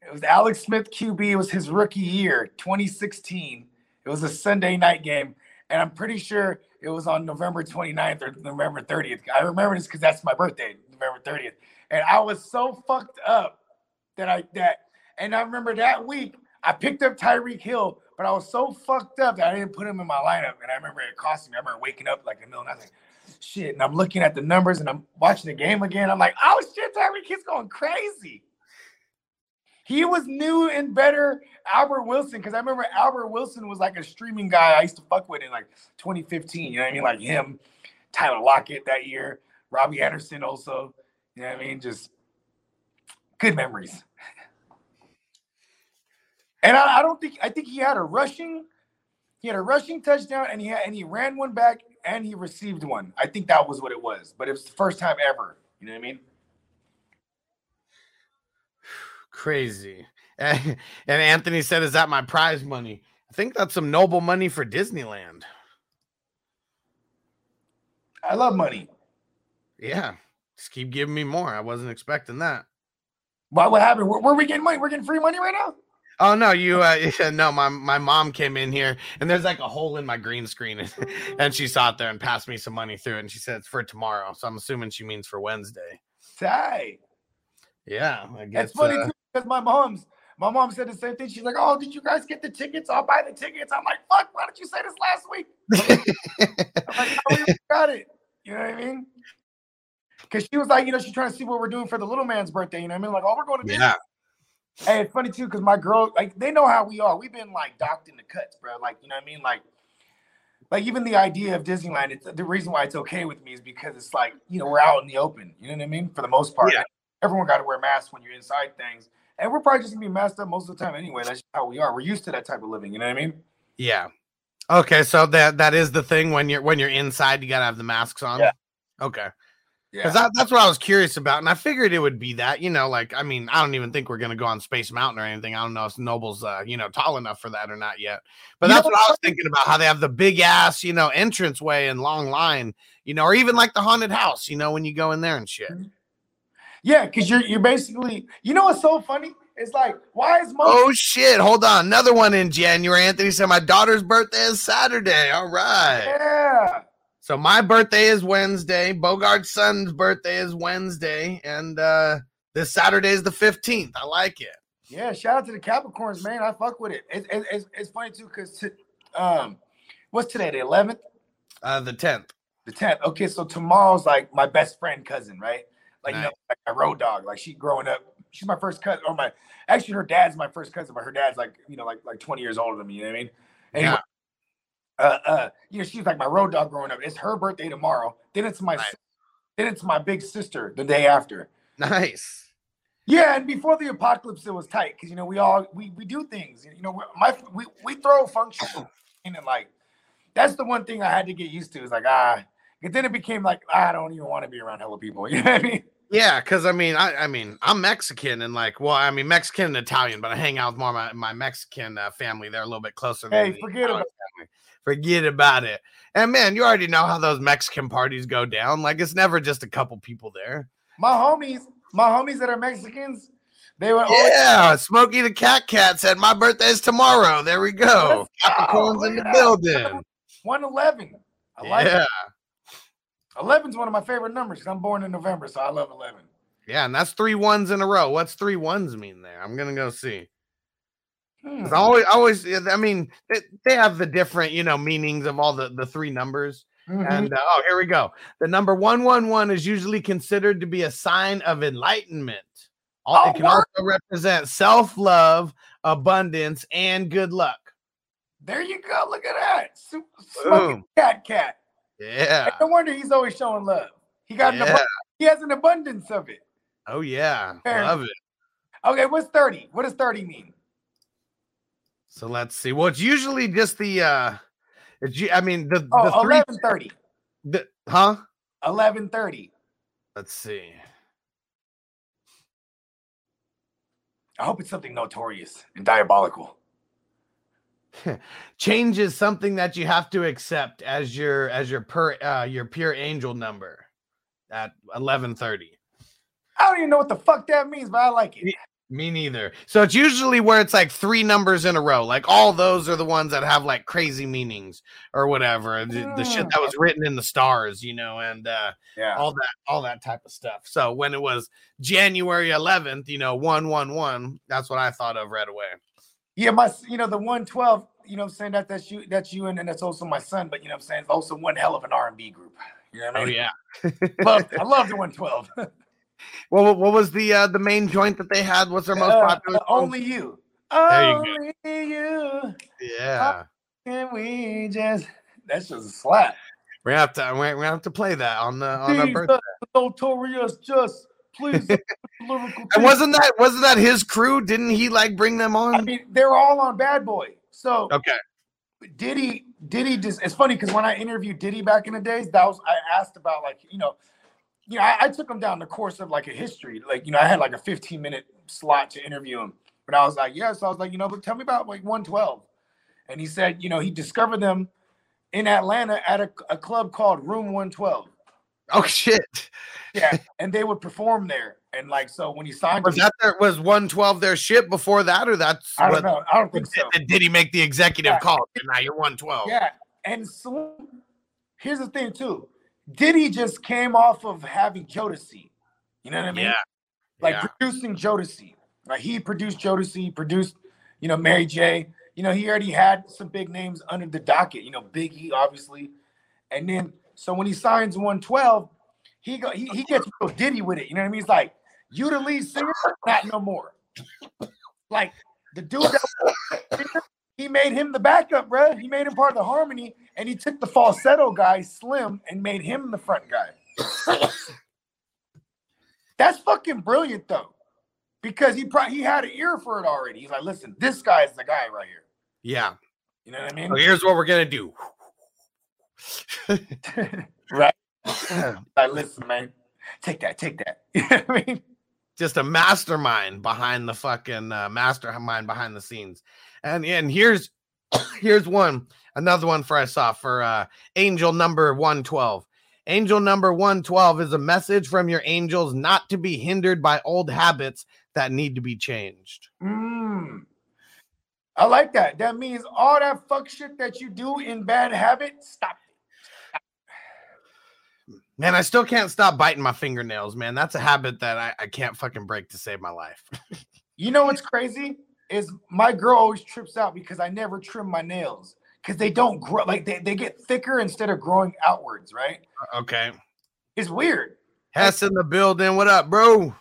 It was Alex Smith QB. It was his rookie year, 2016. It was a Sunday night game, and I'm pretty sure it was on November 29th or November 30th. I remember this because that's my birthday, November 30th. And I was so fucked up that I that, and I remember that week I picked up Tyreek Hill, but I was so fucked up that I didn't put him in my lineup. And I remember it cost me. I remember waking up like a million. I was like, shit. And I'm looking at the numbers and I'm watching the game again. I'm like, oh shit, Tyreek Hill's going crazy. He was new and better Albert Wilson because I remember Albert Wilson was like a streaming guy I used to fuck with in like 2015. You know what I mean? Like him, Tyler Lockett that year, Robbie Anderson also. You know what I mean? Just good memories. And I, I don't think I think he had a rushing, he had a rushing touchdown, and he had and he ran one back and he received one. I think that was what it was, but it was the first time ever. You know what I mean? Crazy. And, and Anthony said, Is that my prize money? I think that's some noble money for Disneyland. I love money. Yeah. Just keep giving me more. I wasn't expecting that. Why? What happened? Where, where we getting money? We're getting free money right now. Oh no, you uh no, my my mom came in here and there's like a hole in my green screen and, and she saw it there and passed me some money through it and she said it's for tomorrow. So I'm assuming she means for Wednesday. Tight. Yeah, I guess It's funny uh, too because my mom's my mom said the same thing. She's like, "Oh, did you guys get the tickets? I'll buy the tickets." I'm like, "Fuck! Why did you say this last week?" I'm like, "Oh, we got it." You know what I mean? Because she was like, you know, she's trying to see what we're doing for the little man's birthday. You know what I mean? Like, oh, we're going to Disney. yeah. Hey, it's funny too because my girl, like, they know how we are. We've been like docked in the cuts, bro. Like, you know what I mean? Like, like even the idea of Disneyland, it's the reason why it's okay with me is because it's like, you know, we're out in the open. You know what I mean? For the most part, Yeah. everyone got to wear masks when you're inside things, and we're probably just gonna be masked up most of the time anyway. That's just how we are. We're used to that type of living. You know what I mean? Yeah. Okay, so that that is the thing when you're when you're inside, you gotta have the masks on. Yeah. Okay. Yeah. Because that, that's what I was curious about, and I figured it would be that. You know, like I mean, I don't even think we're gonna go on Space Mountain or anything. I don't know if Noble's uh, you know tall enough for that or not yet. But You that's what I was thinking about how they have the big ass you know entrance way and long line. You know, or even like the haunted house. You know, when you go in there and shit. Yeah, because you're you're basically, you know what's so funny? It's like, why is most Oh shit! Hold on, another one in January. Anthony said my daughter's birthday is Saturday. All right. yeah. So my birthday is Wednesday. Bogart's son's birthday is Wednesday, and uh this Saturday is the fifteenth. I like it. Yeah, shout out to the Capricorns, man. I fuck with it. It's it's, it's, it's funny too, because um, what's today? The eleventh, Uh the tenth. the tenth. Okay, so tomorrow's like my best friend cousin, right? Like you know, like my road dog. Like she growing up, she's my first cousin, or my actually her dad's my first cousin, but her dad's like you know like like twenty years older than me. You know what I mean? Anyway, uh, uh, you know she's like my road dog growing up. It's her birthday tomorrow. Then it's my Nice. then it's my big sister the day after. Nice. Yeah, and before the apocalypse, it was tight because you know we all we we do things. You know, my we we throw function and like that's the one thing I had to get used to. Is like ah, and then it became like I don't even want to be around hella people. You know what I mean? Yeah, because I mean, I, I mean, I'm Mexican and like, well, I mean, Mexican and Italian, but I hang out with more of my, my Mexican uh, family. They're a little bit closer. Hey, forget about- family. Forget about it. And man, you already know how those Mexican parties go down. Like, it's never just a couple people there. My homies, my homies that are Mexicans, they were always Yeah, Smokey the Cat Cat said my birthday is tomorrow. There we go. Capricorn's in the yeah. building. one eleven. I like Yeah, eleven's one of my favorite numbers because I'm born in November, so I love eleven. yeah, and that's three ones in a row. What's three ones mean there? I'm gonna go see. Hmm. I always, always, I mean, they, they have the different, you know, meanings of all the the three numbers. Mhm. And uh, oh, here we go. The number one one one is usually considered to be a sign of enlightenment. Oh, it can also represent self love, abundance, and good luck. There you go. Look at that. Su- Smoking cat cat. Yeah. No wonder he's always showing love. He got an Yeah. abundance. He has an abundance of it. Oh yeah. Fair. Love it. Okay, what's 30? What does 30 mean? So let's see. Well, it's usually just the uh it's, I mean the, Oh, the three 1130. the, huh? 1130. Let's see. I hope it's something notorious and diabolical. Change is something that you have to accept as your as your per uh your pure angel number at 1130. I don't even know what the fuck that means, but I like it. Me neither. So it's usually where it's like three numbers in a row. Like all those are the ones that have like crazy meanings or whatever. The, the shit that was written in the stars, you know, and uh Yeah. all that all that type of stuff. So when it was January 11th, you know, 111, that's what I thought of right away. Yeah, my you know, the 112, you know I'm saying? That that's you that's you and then that's also my son, but you know what I'm saying? It's also one hell of an R&B group. You know what I Oh yeah. Love, I love the 112. Well, what, what was the uh the main joint that they had? What's their most Uh, popular? uh, song? only you. There you only you. yeah. Can we just that's just a slap. We have to we we have to play that on the on our birthday. notorious just please And wasn't that wasn't that his crew? Didn't he like bring them on? I mean, they're all on Bad Boy. So okay. Diddy, Diddy just it's funny because when I interviewed Diddy back in the days, that was I asked about like, you know, you know, I, I took him down the course of like a history. Like, you know, I had like a 15 minute slot to interview him. But I was like, yeah. So I was like, you know, but tell me about like 112. And he said, you know, he discovered them in Atlanta at a, a club called Room 112. Oh shit. Yeah. and they would perform there. And like so when he signed Was that their was 112 their ship before that, or that's I what don't know. I don't think so. did, did he make the executive Yeah. call? Now you're 112. Yeah, and so here's the thing too. Diddy just came off of having Jodeci. You know what I mean? Yeah. Like yeah. producing Jodeci. Like he produced Jodeci, produced, you know, Mary J. You know, he already had some big names under the docket. You know, Biggie, obviously. And then so when he signs 112, he go he, he gets real Diddy with it. You know what I mean? He's like, you the lead singer, not no more. Like the dude that he made him the backup, bro. He made him part of the harmony, and he took the falsetto guy, Slim, and made him the front guy. That's fucking brilliant, though, because he probably he had an ear for it already. He's like, listen, this guy's the guy right here. Yeah. You know what I mean? So here's what we're gonna do. right. like, listen, man, take that, take that. You know what I mean? Just a mastermind behind the fucking uh, mastermind behind the scenes. And and here's here's one another one for I saw for uh angel number 112. Angel number 112 is a message from your angels not to be hindered by old habits that need to be changed. Mm. I like that. That means all that fuck shit that you do in bad habit, stop Man, I still can't stop biting my fingernails, man. That's a habit that I, I can't fucking break to save my life. You know what's crazy is my girl always trips out because I never trim my nails because they don't grow like they, they get thicker instead of growing outwards, right? okay. It's weird. Hess in the building. What up, bro?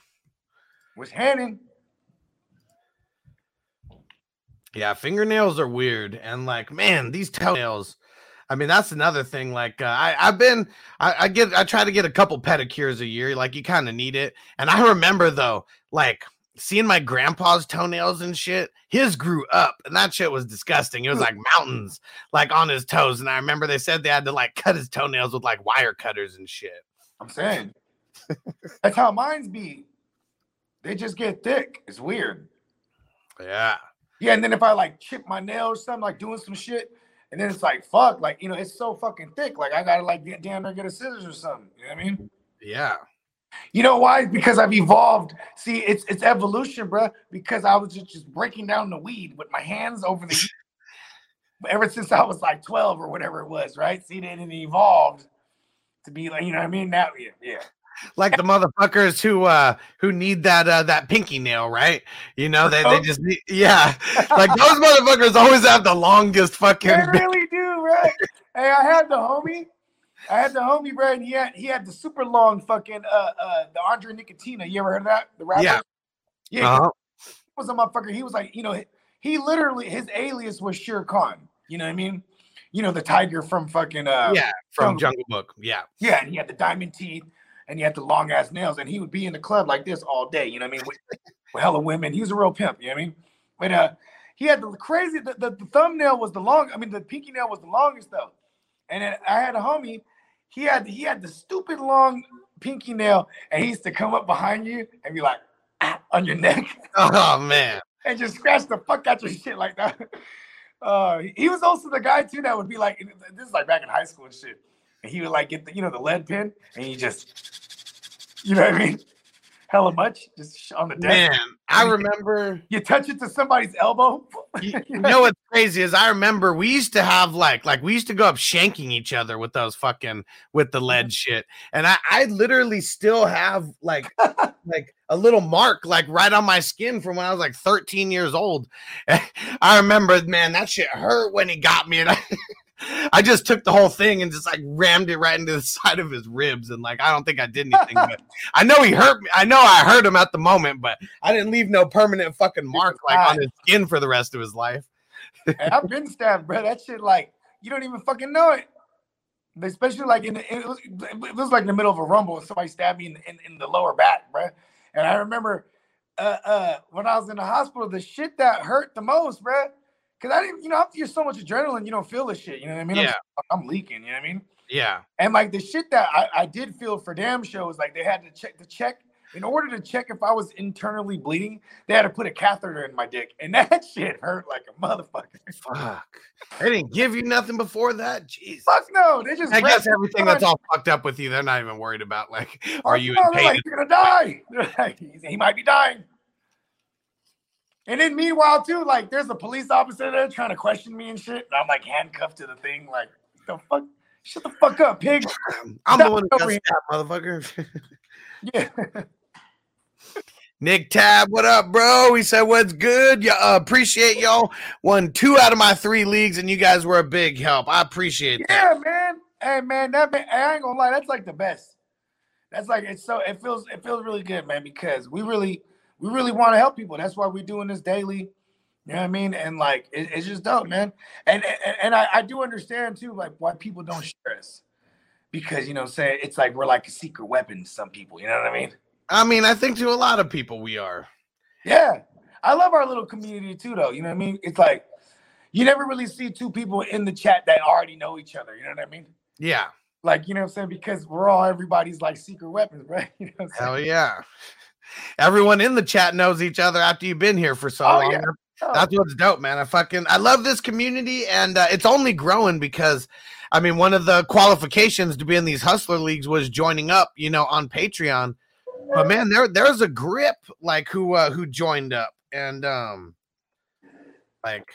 With Hannon, Yeah, fingernails are weird, and like, man, these toenails. I mean, that's another thing. Like, uh, I I've been, I, I get, I try to get a couple pedicures a year. Like, you kind of need it. And I remember though, like seeing my grandpa's toenails and shit. His grew up, and that shit was disgusting. It was hmm. like mountains, like on his toes. And I remember they said they had to like cut his toenails with like wire cutters and shit. I'm saying that's how mine's be. They just get thick. It's weird. Yeah. Yeah, and then if I like chip my nail or something, like doing some shit, and then it's like fuck, like you know, it's so fucking thick. Like I gotta like get down there, get a scissors or something. You know what I mean? Yeah. You know why? Because I've evolved. See, it's it's evolution, bruh. Because I was just, just breaking down the weed with my hands over the ever since I was like 12 or whatever it was, right? See, then it evolved to be like, you know what I mean? Now, yeah, yeah. like the motherfuckers who uh who need that uh that pinky nail, right? You know, they, they just need yeah. Like those motherfuckers always have the longest fucking They really do, right? hey, I had the homie. I had the homie, bro, and he had he had the super long fucking uh uh the Andre Nickatina. You ever heard of that? The rapper? Yeah. Yeah, Uh-huh. he was a motherfucker. He was like, you know, he, he literally his alias was Shere Khan. You know what I mean? You know, the tiger from fucking uh yeah, from Jungle- Jungle Book. Yeah. Yeah, and he had the diamond teeth and he had the long ass nails, and he would be in the club like this all day. You know what I mean? With, with hella women. He was a real pimp. You know what I mean? But uh, he had the crazy. The, the, the thumbnail was the long. I mean, the pinky nail was the longest though. And then I had a homie. He had he had the stupid long pinky nail, and he used to come up behind you and be like "Ah," on your neck Oh man. and just scratch the fuck out your shit like that. Uh, he was also the guy too that would be like, this is like back in high school and shit. And he would like get the, you know, the lead pen and he just, you know what I mean? Hella much, just on the desk. Man, I remember You touch it to somebody's elbow. you, you know what's crazy is I remember we used to have like like we used to go up shanking each other with those fucking with the lead shit. And I I literally still have like like a little mark like right on my skin from when I was like 13 years old. I remember man that shit hurt when he got me and I I just took the whole thing and just like rammed it right into the side of his ribs and like I don't think I did anything but I know he hurt me. I know I hurt him at the moment, but I didn't leave no permanent fucking mark like on his skin for the rest of his life. I've been stabbed, bro. That shit, like, you don't even fucking know it. Especially like in the, it was, it was like in the middle of a rumble and somebody stabbed me in, in, in the lower back, bro. And I remember uh, uh, when I was in the hospital, the shit that hurt the most, bro. Cause I didn't, you know, after you're so much adrenaline, you don't feel the shit. You know what I mean? I'm- Yeah. I'm, leaking. You know what I mean? Yeah. And like the shit that I, I did feel for damn shows, like they had to check the check in order to check if I was internally bleeding, they had to put a catheter in my dick, and that shit hurt like a motherfucker. Fuck. They didn't give you nothing before that? Jeez. Fuck no, they just I guess everything that's all fucked up with you, they're not even worried about. Like, are you no, in pain? Like, You're gonna die. They're like, he he might be dying. And then meanwhile, too, like there's a police officer there trying to question me and shit. And I'm like handcuffed to the thing, like the fuck, shut the fuck up, pig. I'm the one who got stabbed, motherfucker. Yeah. Nick Tab, what up, bro? He said, What's good? Yeah, uh, appreciate y'all. Won two out of my three leagues, and you guys were a big help. I appreciate that. Yeah, man. Hey, man, that man, I ain't gonna lie, that's like the best. That's like it's so it feels it feels really good, man, because we really we really want to help people. That's why we're doing this daily. You know what I mean? And like it- it's just dope, man. And and, and I, I do understand too, like why people don't share us. Because you know, say it's like we're like a secret weapon to some people, you know what I mean? I mean, I think to a lot of people we are. Yeah. I love our little community too, though. You know what I mean? It's like you never really see two people in the chat that already know each other. You know what I mean? Yeah. Like, you know what I'm saying? Because we're all everybody's like secret weapons, right? You know what I'm saying? Hell yeah. Everyone in the chat knows each other after you've been here for so Oh, long. yeah. Oh, That's what's dope, man. I fucking I love this community, and uh, it's only growing because, I mean, one of the qualifications to be in these hustler leagues was joining up, you know, on Patreon. But man, there there's a grip like who uh, who joined up, and um, like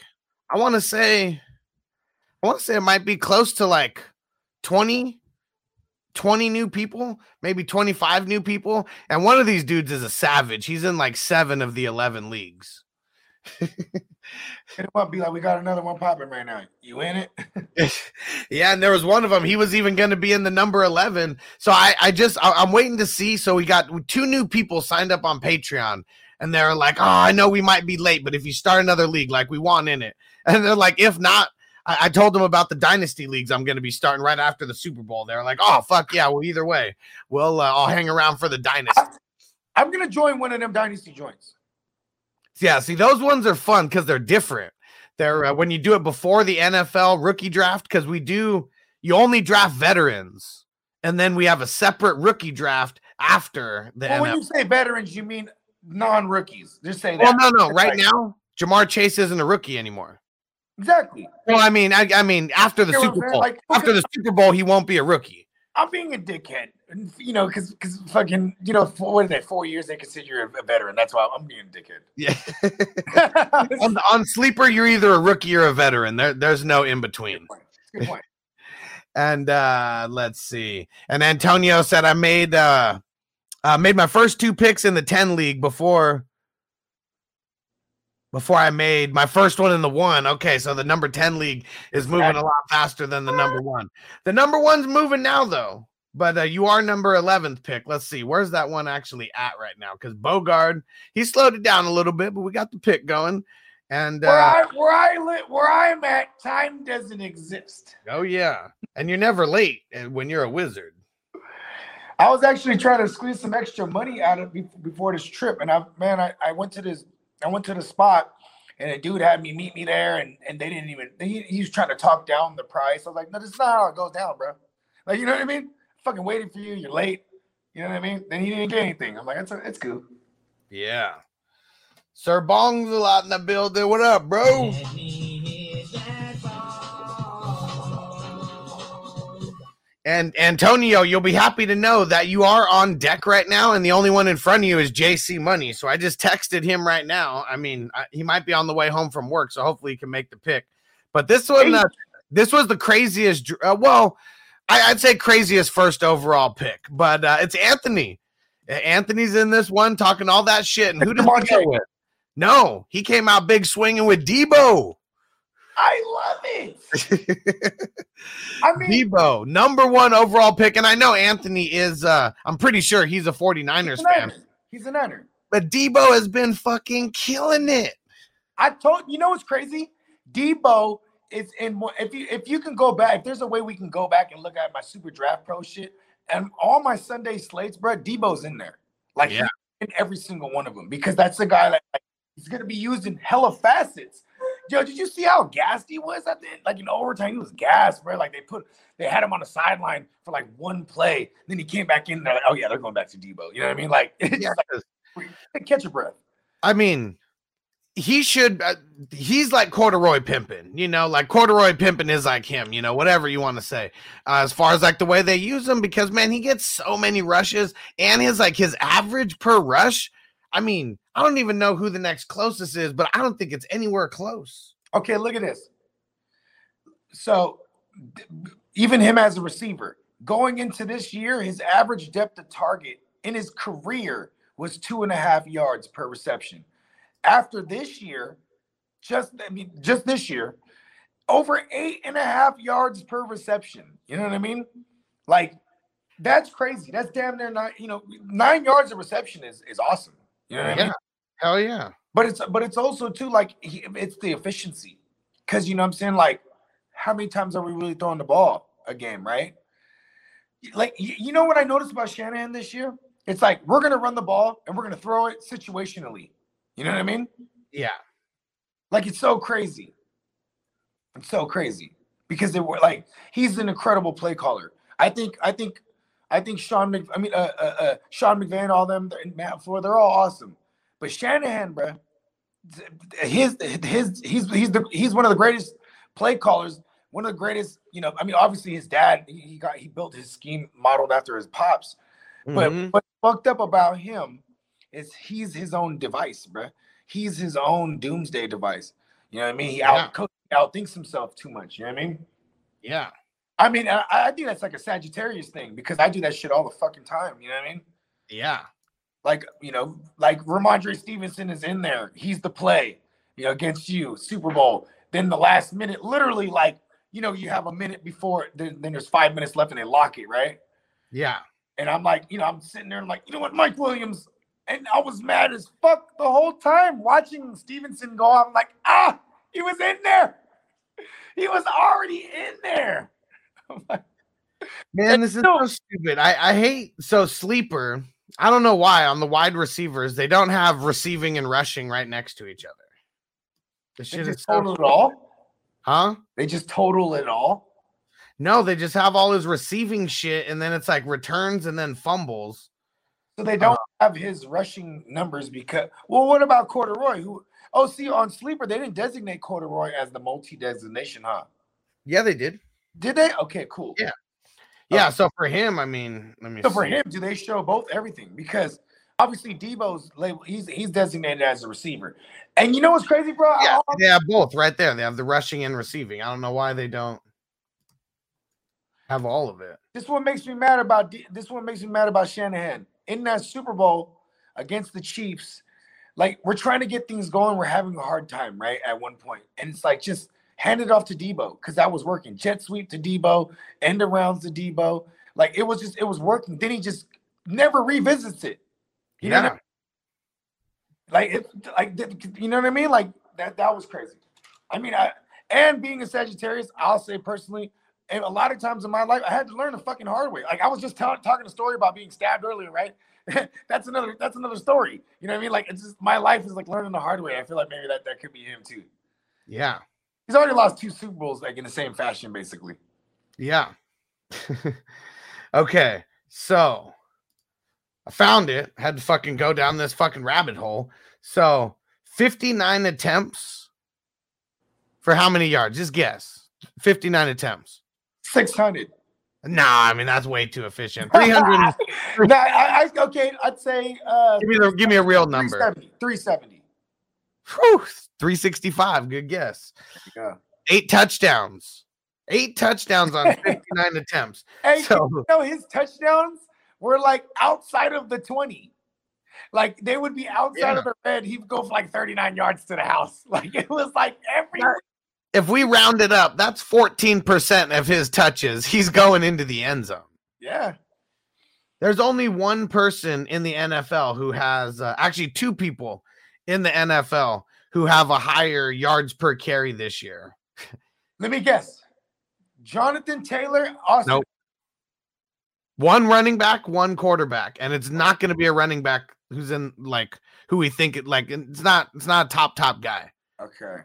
I want to say, I want to say it might be close to like 20, 20 new people, maybe 25 new people, and one of these dudes is a savage. He's in like seven of the 11 leagues. it might be like we got another one popping right now. You in it? yeah, and there was one of them. He was even going to be in the number eleven. So I, I just, I, I'm waiting to see. So we got two new people signed up on Patreon, and they're like, "Oh, I know we might be late, but if you start another league, like we want in it," and they're like, "If not." I, I told them about the dynasty leagues I'm going to be starting right after the Super Bowl. They're like, "Oh fuck yeah!" Well, either way, we'll uh, I'll hang around for the dynasty. I'm gonna join one of them dynasty joints. Yeah, see, those ones are fun because they're different. They're uh, when you do it before the NFL rookie draft, because we do you only draft veterans, and then we have a separate rookie draft after the Well, when you say veterans, you mean non-rookies. Just say that. Well, no, no, That's right now, Ja'Marr Chase isn't a rookie anymore. Exactly. Well, I mean, I, I mean, after the You know Super Bowl, Like, after the Super Bowl, he won't be a rookie. I'm being a dickhead, you know, because because fucking, you know, for, what is that? Four years they consider you a, veteran. That's why I'm being a dickhead. Yeah, on, on sleeper, you're either a rookie or a veteran. There, there's no in between. Good point. And uh let's see. And Antonio said I made uh uh made my first two picks in the 10 league before before I made my first one in the one. Okay, so the number 10 league is moving a lot faster than the number one. The number one's moving now though. But uh, you are number 11th pick. Let's see. Where's that one actually at right now? Because Bogard, he slowed it down a little bit, but we got the pick going. And uh, Where I where I live where I'm at, time doesn't exist. oh, yeah. And you're never late uh, when you're a wizard. I was actually trying to squeeze some extra money out of before this trip, and I man, I, I went to this I went to the spot, and a dude had me meet me there, and and they didn't even he, he was trying to talk down the price. I was like, no, this is not how it goes down, bro. Like you know what I mean? Fucking waiting for you, you're late. You know what I mean? Then he didn't get anything. I'm like, it's it's cool. Yeah. Sir Bong's a lot in the building. What up, bro? And Antonio, you'll be happy to know that you are on deck right now, and the only one in front of you is JC Money. So I just texted him right now. I mean, I, he might be on the way home from work, so hopefully he can make the pick. But this one, uh, this was the craziest. Uh, well, I, I'd say craziest first overall pick, but uh, it's Anthony. Anthony's in this one talking all that shit, and who did he go with? No, he came out big swinging with Deebo. I love it. I mean, Deebo, number one overall pick. And I know Anthony is, uh, I'm pretty sure he's a 49ers he's fan, Niner. He's a Niner. but Deebo has been fucking killing it. I told you know what's crazy? Deebo is in if you if you can go back, if there's a way we can go back and look at my super draft pro shit and all my Sunday slates, bro, Deebo's in there. Like Yeah. in every single one of them because that's the guy that like, he's gonna be used in hella facets. Yo, did you see how gassed he was at the? Like in overtime, he was gassed, bro. Like they put they had him on the sideline for like one play. Then he came back in and they're like, oh yeah, they're going back to Deebo. You know what I mean? Like Yeah, like catch your breath. I mean, he should. Uh, he's like corduroy pimping, you know, like corduroy pimping is like him, you know, whatever you want to say. Uh, as far as like the way they use him, because man, he gets so many rushes, and his like his average per rush. I mean, I don't even know who the next closest is, but I don't think it's anywhere close. Okay, look at this. So, even him as a receiver, going into this year, his average depth of target in his career was two and a half yards per reception. After this year, just I mean, just this year, over eight and a half yards per reception. You know what I mean? Like, that's crazy. That's damn near nine. You know, nine yards of reception is is awesome. You know uh, what I mean? Yeah. Hell yeah. But it's but it's also too like it's the efficiency, because you know what I'm saying like how many times are we really throwing the ball a game, right? Like you, you know what I noticed about Shanahan this year? It's like we're gonna run the ball and we're gonna throw it situationally. You know what I mean? Yeah. Like it's so crazy. It's so crazy because they were like he's an incredible play caller. I think I think I think Sean Mc, I mean uh, uh, uh Sean McVay all them and Matt Floor they're all awesome. But Shanahan, bro, his his he's he's the he's one of the greatest play callers. One of the greatest, you know. I mean, obviously his dad he got he built his scheme modeled after his pops. But Mhm. what's fucked up about him is he's his own device, bro. He's his own doomsday device. You know what I mean? He Yeah. out outthinks himself too much. You know what I mean? yeah. I mean, I, I think that's like a Sagittarius thing because I do that shit all the fucking time. You know what I mean? Yeah. Like, you know, like Rhamondre Stevenson is in there. He's the play, you know, against you, Super Bowl. Then the last minute, literally, like, you know, you have a minute before, then, then there's five minutes left and they lock it, right? Yeah. And I'm like, you know, I'm sitting there and like, you know what, Mike Williams. And I was mad as fuck the whole time watching Stevenson go out. I'm like, ah, he was in there. He was already in there. Like, Man, this is No. so stupid. I, I hate so sleeper. I don't know why on the wide receivers they don't have receiving and rushing right next to each other. The they shit is so total it all. huh? They just total it all. No, they just have all his receiving shit, and then it's like returns and then fumbles. So they don't Uh-huh. have his rushing numbers because well, what about Corduroy? Who oh see on sleeper, they didn't designate Corduroy as the multi-designation, huh? Yeah, they did. Did they? Okay, cool. Yeah. Yeah, so for him, I mean, let me So for him, do they show both everything? Because obviously Deebo's label, he's he's designated as a receiver. And you know what's crazy, bro? Yeah, I- they have both right there. They have the rushing and receiving. I don't know why they don't have all of it. this one makes me mad about this one makes me mad about Shanahan in that Super Bowl against the Chiefs. Like we're trying to get things going, we're having a hard time, right? At one point, and it's like just hand it off to Deebo because that was working. Jet sweep to Deebo, end arounds to Deebo. Like it was just it was working. Then he just never revisits it. You know Yeah. mean? Like it, like you know what I mean? Like that that was crazy. I mean, I and being a Sagittarius, I'll say personally, and a lot of times in my life, I had to learn the fucking hard way. Like I was just tell, talking a story about being stabbed earlier, right? that's another that's another story. You know what I mean? Like it's just my life is like learning the hard way. I feel like maybe that that could be him too. Yeah. He's already lost two Super Bowls like in the same fashion, basically. Yeah. okay. So I found it. Had to fucking go down this fucking rabbit hole. So 59 attempts for how many yards? Just guess. 59 attempts. Six hundred. Nah, I mean that's way too efficient. 300. no, I, I okay. I'd say uh, give me the give me a real number. 370. 370. Whew, 365. Good guess. Yeah. Eight touchdowns. Eight touchdowns on 59 attempts. Hey, So- you know his touchdowns were like outside of the 20. Like they would be outside Yeah. of the red. He'd go for like 39 yards to the house. Like it was like every If we round it up, that's 14% of his touches. He's going into the end zone. yeah. There's only one person in the NFL who has uh, actually two people in the NFL who have a higher yards per carry this year. Let me guess. Jonathan Taylor, Austin. Nope. One running back, one quarterback, and it's not going to be a running back who's in like who we think it like it's not it's not a top top guy. Okay.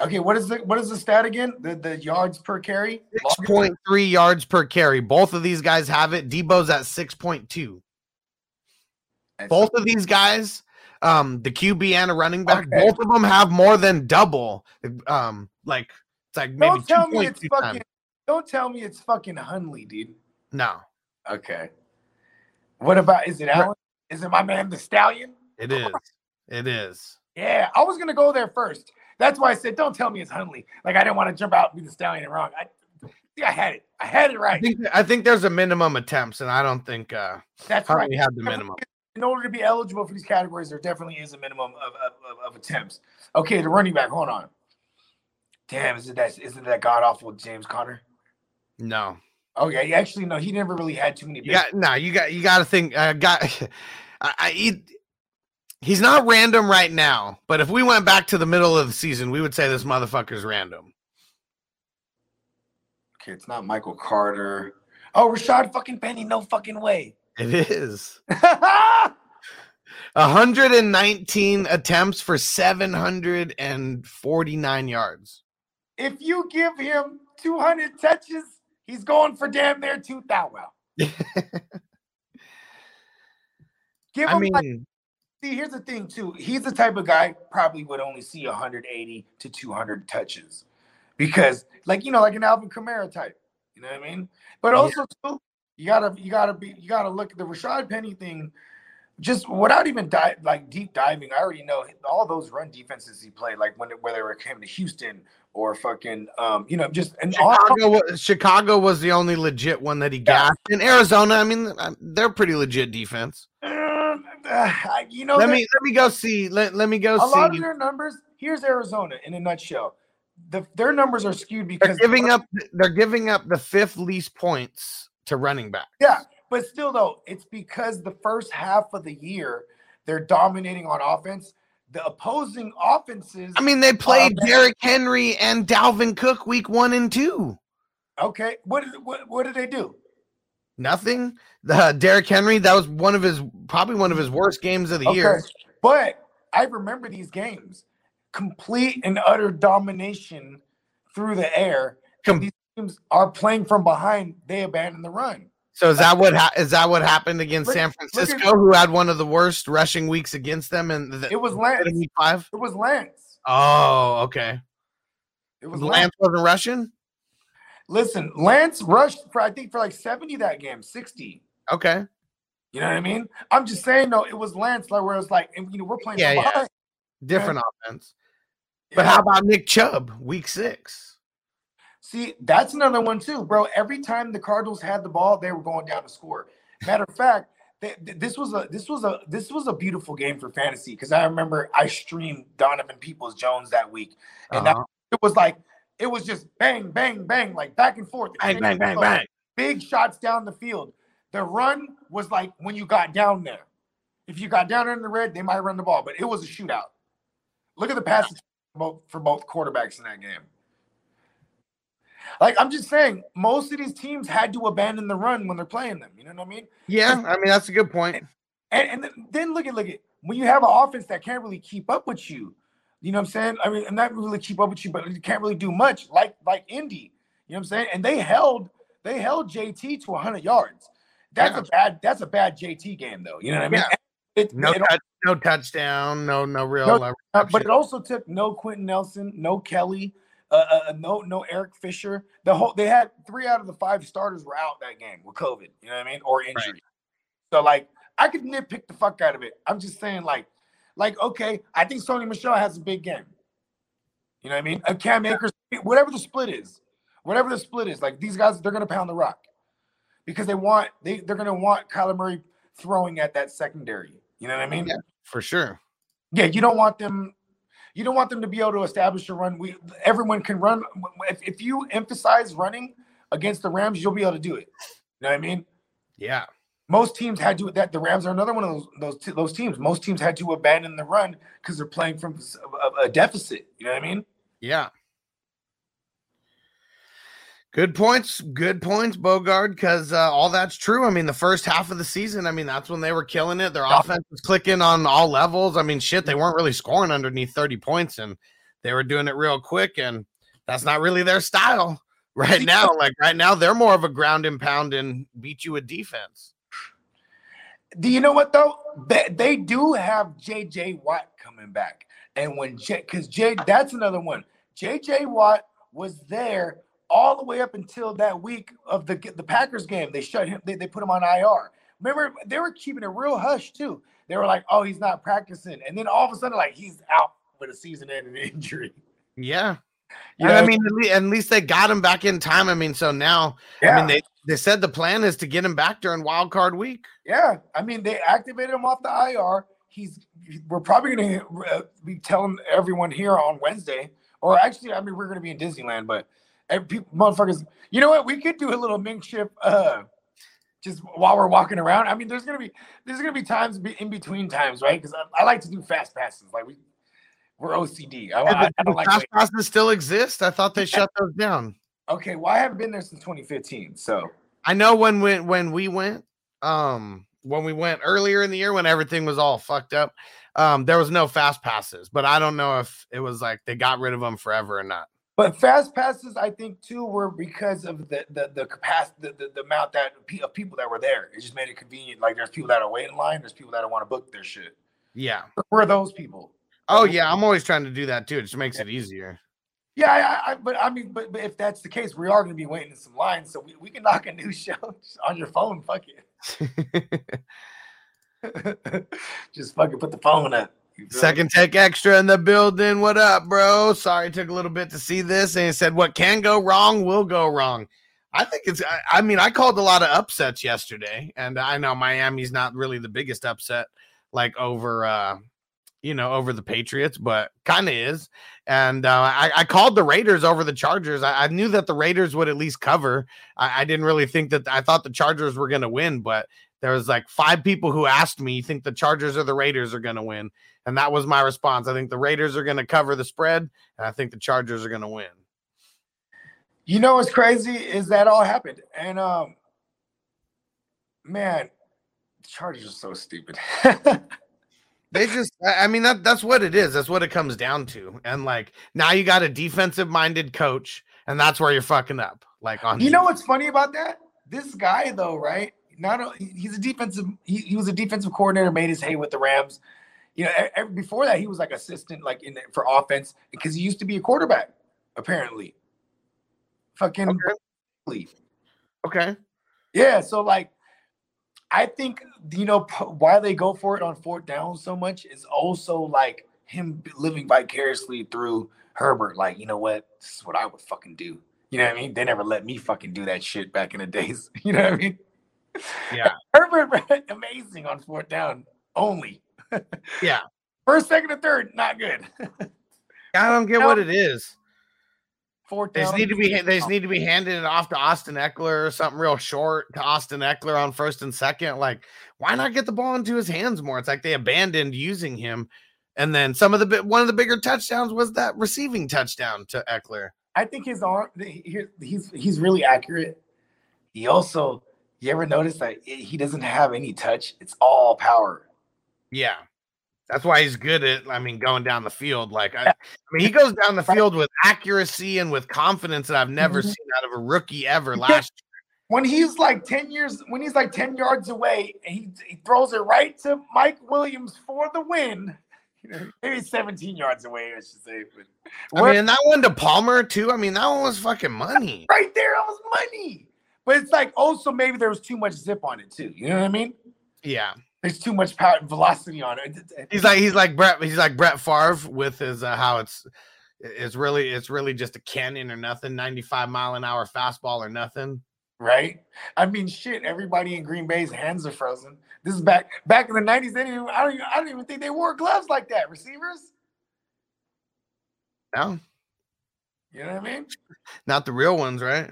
Okay, what is the what is the stat again? The the yards per carry? Six point three yards per carry. Both of these guys have it. Deebo's at six point two. Both of these guys, um, the QB and a running back, Okay. both of them have more than double. Um, like it's like maybe Don't tell me it's fucking times. don't tell me it's fucking Huntley, dude. No, Okay. What about is it Allen? Is it my man the stallion? it is. It is. Yeah, I was gonna go there first. That's why I said, "Don't tell me it's Huntley." Like I didn't want to jump out and be the stallion and wrong. I, yeah, I had it. I had it I right. think I think there's a minimum attempts, and I don't think uh That's right. Hartley had the minimum. In order to be eligible for these categories, there definitely is a minimum of, of, of, attempts. Okay, the running back. Hold on. Damn, is it that? Is it that god awful James Conner? No, Oh yeah, actually no, he never really had too many. Yeah, no. You got you uh, got to think. I got. I, I he, he's not random right now, but if we went back to the middle of the season, we would say this motherfucker's random. okay, it's not Michael Carter. Oh, Rashaad fucking Penny. No fucking way. It is. 119 attempts for 749 yards. if you give him 200 touches, he's going for damn near 2,000. Well, give I mean, like, see, here's the thing too. He's the type of guy probably would only see 180 to 200 touches because, like you know, like an Alvin Kamara type. You know what I mean? But Yeah. also too, you gotta you gotta be you gotta look at the Rashaad Penny thing. Just without even dive like deep diving, I already know all those run defenses he played, like when whether it came to Houston or fucking um, you know, just and all, Chicago, Chicago was the only legit one that he Yeah. got. In Arizona, I mean, uh, they're pretty legit defense. Uh, uh, you know, Let me let me go see. Let, let me go see a lot of their numbers. Here's Arizona in a nutshell. The, their numbers are skewed They're because giving up. They're giving up the fifth least points to running back. Yeah, but still though, it's because the first half of the year they're dominating on offense. The opposing offenses. I mean, they played Um, Derrick Henry and Dalvin Cook week one and two. okay, what did what, what did they do? Nothing. The Derrick Henry, that was one of his probably one of his worst games of the Okay, year. but I remember these games, complete and utter domination through the air. Com- teams are playing from behind. They abandon the run. So is that what ha- is that what happened against Look- San look at- Francisco, who had one of the worst rushing weeks against them in the It was Lance. week five? It was Lance. Oh, okay. It was Lance Lance. wasn't rushing. Listen, Lance rushed for I think for like 70 that game, 60. Okay. You know what I mean? I'm just saying though, it was Lance like where it was like, and, you know, we're playing Yeah, yeah. Different offense. But Yeah. how about Nick Chubb, week six? See, that's another one too, bro. Every time the Cardinals had the ball, they were going down to score. Matter of fact, th- th- this was a this was a this was a beautiful game for fantasy because I remember I streamed Donovan Peoples Jones that week, and Uh-huh. it was like it was just bang, bang, bang, like back and forth. Bang, bang, bang, bang. big shots down the field. The run was like when you got down there. If you got down there in the red, they might run the ball, but it was a shootout. Look at the passes for both, for both quarterbacks in that game. Like I'm just saying, most of these teams had to abandon the run when they're playing them. You know what I mean? Yeah, I mean that's a good point. And, and then- then look at look at when you have an offense that can't really keep up with you. You know what I'm saying? I mean, and not really keep up with you, but you can't really do much like like Indy. You know what I'm saying? And they held they held JT to 100 yards. That's Yeah. a bad that's a bad JT game though. You know what I mean? Yeah. It, No it- touch, no touchdown, no no real. No, but it also took no Quenton Nelson, no Kelly, uh, uh, no no Eric Fisher. The whole they had three out of the five starters were out that game with COVID. You know what I mean, or injury. So like I could nitpick the fuck out of it. I'm just saying like, like okay, I think Sony Michel has a big game. You know what I mean? A Cam Akers, whatever the split is, whatever the split is, like these guys, they're gonna pound the rock because they want they they're gonna want Kyler Murray throwing at that secondary. You know what I mean? Yeah. for sure. Yeah, you don't want them. You don't want them to be able to establish a run. We everyone can run. If, if you emphasize running against the Rams, you'll be able to do it. You know what I mean? Yeah, Most teams had to. That the Rams are another one of those those those teams. Most teams had to abandon the run because they're playing from a deficit. You know what I mean? yeah. Good points, good points, Bogard. Because uh, all that's true. I mean, the first half of the season, I mean, that's when they were killing it. Their offense was clicking on all levels. I mean, shit, they weren't really scoring underneath thirty points, and they were doing it real quick. And that's not really their style right now. Like right now, they're more of a ground and pound and beat you with defense. Do you know what though? They, they do have J.J. Watt coming back, and when J because J that's another one. J.J. Watt was there all the way up until that week of the the Packers game. They shut him. They, they put him on IR. Remember, they were keeping it real hush too. They were like, "Oh, he's not practicing," and then all of a sudden, like he's out with a season-ending injury. Yeah. You And I mean, at least they got him back in time. I mean, so now, I yeah, mean, they, they said the plan is to get him back during wild card week. yeah. I mean, they activated him off the IR. He's. We're probably going to uh, be telling everyone here on Wednesday, or actually, I mean, we're going to be in Disneyland, but every people, motherfuckers. You know what? We could do a little Mingship, uh, just while we're walking around. I mean, there's gonna be there's gonna be times in between times, right? Because I, I like to do fast passes. Like we we're OCD. I, I, I don't like. fast wait- passes still exist. I thought they shut those down. Okay, well, I haven't been there since 2015, so I know when we, when we went, um, when we went earlier in the year when everything was all fucked up, um, there was no fast passes. But I don't know if it was like they got rid of them forever or not. But fast passes, I think too, were because of the the the capacity, the, the, the amount that of people that were there. It just made it convenient. Like there's people that are waiting in line. There's people that don't want to book their shit. Yeah. Who are those people? Oh yeah, I'm always trying to do that too. It just makes it easier. Yeah, I, I, but I mean, but, but if that's the case, we are going to be waiting in some lines, so we, we can knock a new show on your phone. Fuck it. just fucking put the phone up. Second take extra in the building. What up, bro? Sorry, it took a little bit to see this. And it said, What can go wrong will go wrong. I think it's, I, I mean, I called a lot of upsets yesterday, and I know Miami's not really the biggest upset, like over, uh, you know, over the Patriots, but kind of is. And uh, I, I called the Raiders over the Chargers. I, I knew that the Raiders would at least cover. I, I didn't really think that I thought the Chargers were going to win, but there was like five people who asked me, "You think the Chargers or the Raiders are going to win?" And that was my response. I think the Raiders are going to cover the spread, and I think the Chargers are going to win. You know what's crazy is that all happened, and um, man, the Chargers are so stupid. They just, I mean, that that's what it is. That's what it comes down to. And like now you got a defensive minded coach, and that's where you're fucking up. Like on, you know what's funny about that? This guy though, right? Not only he's a defensive, he, he was a defensive coordinator, made his hay with the Rams. You know, e- e- before that, he was like assistant, like in the, for offense, because he used to be a quarterback, apparently. Fucking Okay. okay. yeah. So like, I think you know why they go for it on fourth down so much is also like him living vicariously through Herbert. Like, you know what? This is what I would fucking do. You know what I mean? They never let me fucking do that shit back in the days. You know what I mean? Yeah. Herbert, amazing on fourth down only. Yeah. First, second, and third, not good. I don't get No. what it is. Fourth They just need to be they just need to be handing it off to Austin Ekeler or something real short to Austin Ekeler on first and second. Like, why not get the ball into his hands more? It's like they abandoned using him. And then some of the one of the bigger touchdowns was that receiving touchdown to Ekeler. I think his arm. he- He's he's really accurate. He also. You ever notice that he doesn't have any touch? It's all power. Yeah. That's why he's good at, I mean, going down the field. Like, I, I mean, he goes down the field with accuracy and with confidence that I've never Mhm. seen out of a rookie ever last when he's like 10 years when he's like 10 yards away he, he throws it right to mike williams for the win you know, maybe 17 yards away i should say but I mean, and that one to Palmer, too. I mean, that one was fucking money. right there that was money but it's like also maybe there was too much zip on it too you know what i mean Yeah. There's too much power velocity on it. He's like he's like Brett he's like Brett Favre with his uh, how it's it's really it's really just a cannon or nothing 95 mile an hour fastball or nothing. Right? I mean shit everybody in green bay's hands are frozen. This is back back in the 90s they didn't even, I, don't even, I don't even think they wore gloves like that receivers. No. You know what i mean? Not the real ones right?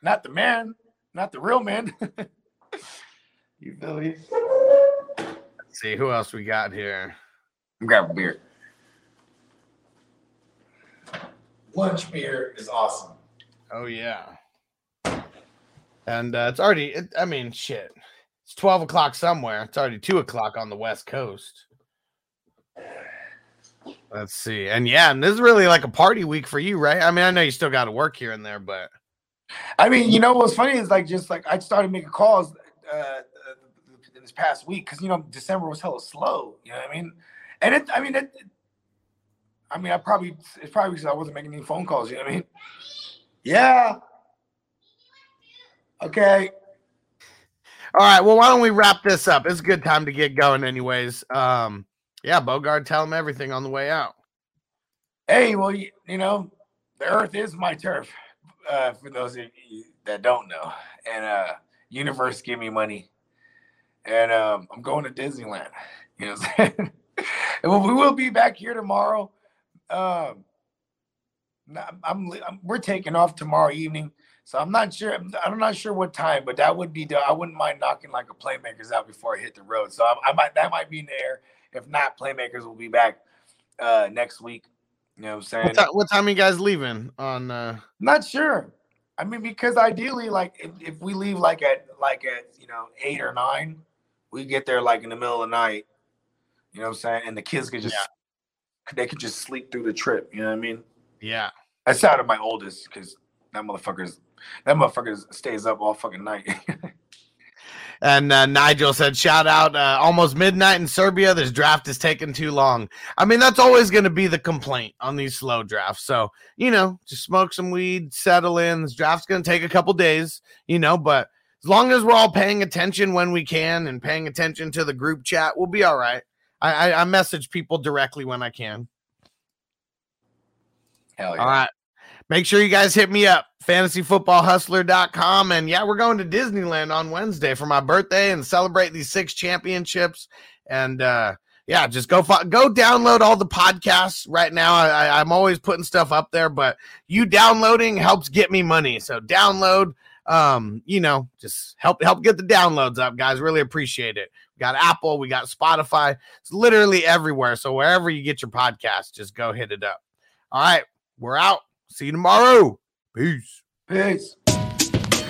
Not the man, not the real man. you feel me? Let's see who else we got here? I'm grabbing beer. Lunch beer is awesome. oh yeah. And uh, it's already it, I mean shit. It's 12 o'clock somewhere. It's already 2 o'clock on the west coast. Let's see. And yeah and this is really like a party week for you right? I mean I know you still got to work here and there but I mean, you know what's funny is like just like I started making calls uh this past week because you know December was hella slow. You know what I mean? And it, I mean, it, I mean, I probably it's probably because I wasn't making any phone calls. You know what I mean? Yeah. Okay. All right. Well, why don't we wrap this up? It's a good time to get going, anyways. Um, yeah, Bogard, tell him everything on the way out. Hey, well, you, you know, the earth is my turf. Uh, for those of you that don't know, and uh, universe give me money, and um, I'm going to Disneyland. You know, what I'm saying? and we will be back here tomorrow. Um, I'm, I'm, we're taking off tomorrow evening, so I'm not sure. I'm, not sure what time, but that would be. the- I wouldn't mind knocking like a playmakers out before I hit the road. So I, I might that might be in the air. If not, playmakers will be back uh, next week. You know what I'm saying? What, ti- what time are you guys leaving on? Uh, Not sure. I mean, because ideally, like if, if we leave like at like at you know eight or nine, we get there like in the middle of the night. You know what I'm saying? And the kids could just they could just sleep through the trip. You know what I mean? yeah. That's out of my oldest because that motherfucker's that motherfucker stays up all fucking night. And uh, Nigel said, shout out, uh, almost midnight in Serbia. This draft is taking too long. I mean, that's always going to be the complaint on these slow drafts. So, you know, just smoke some weed, settle in. This draft's going to take a couple days, you know, but as long as we're all paying attention when we can and paying attention to the group chat, we'll be all right. I, I, I message people directly when I can. Hell yeah! All right. Make sure you guys hit me up, fantasyfootballhustler.com. And yeah, we're going to Disneyland on Wednesday for my birthday and celebrate these six championships. And uh, yeah, just go fo- go download all the podcasts right now. I, I, I'm always putting stuff up there, but you downloading helps get me money. So download, um, you know, just help help get the downloads up, guys. Really appreciate it. We got Apple, we got Spotify. It's literally everywhere. So wherever you get your podcast, just go hit it up. All right, we're out. See you tomorrow. Peace. Peace.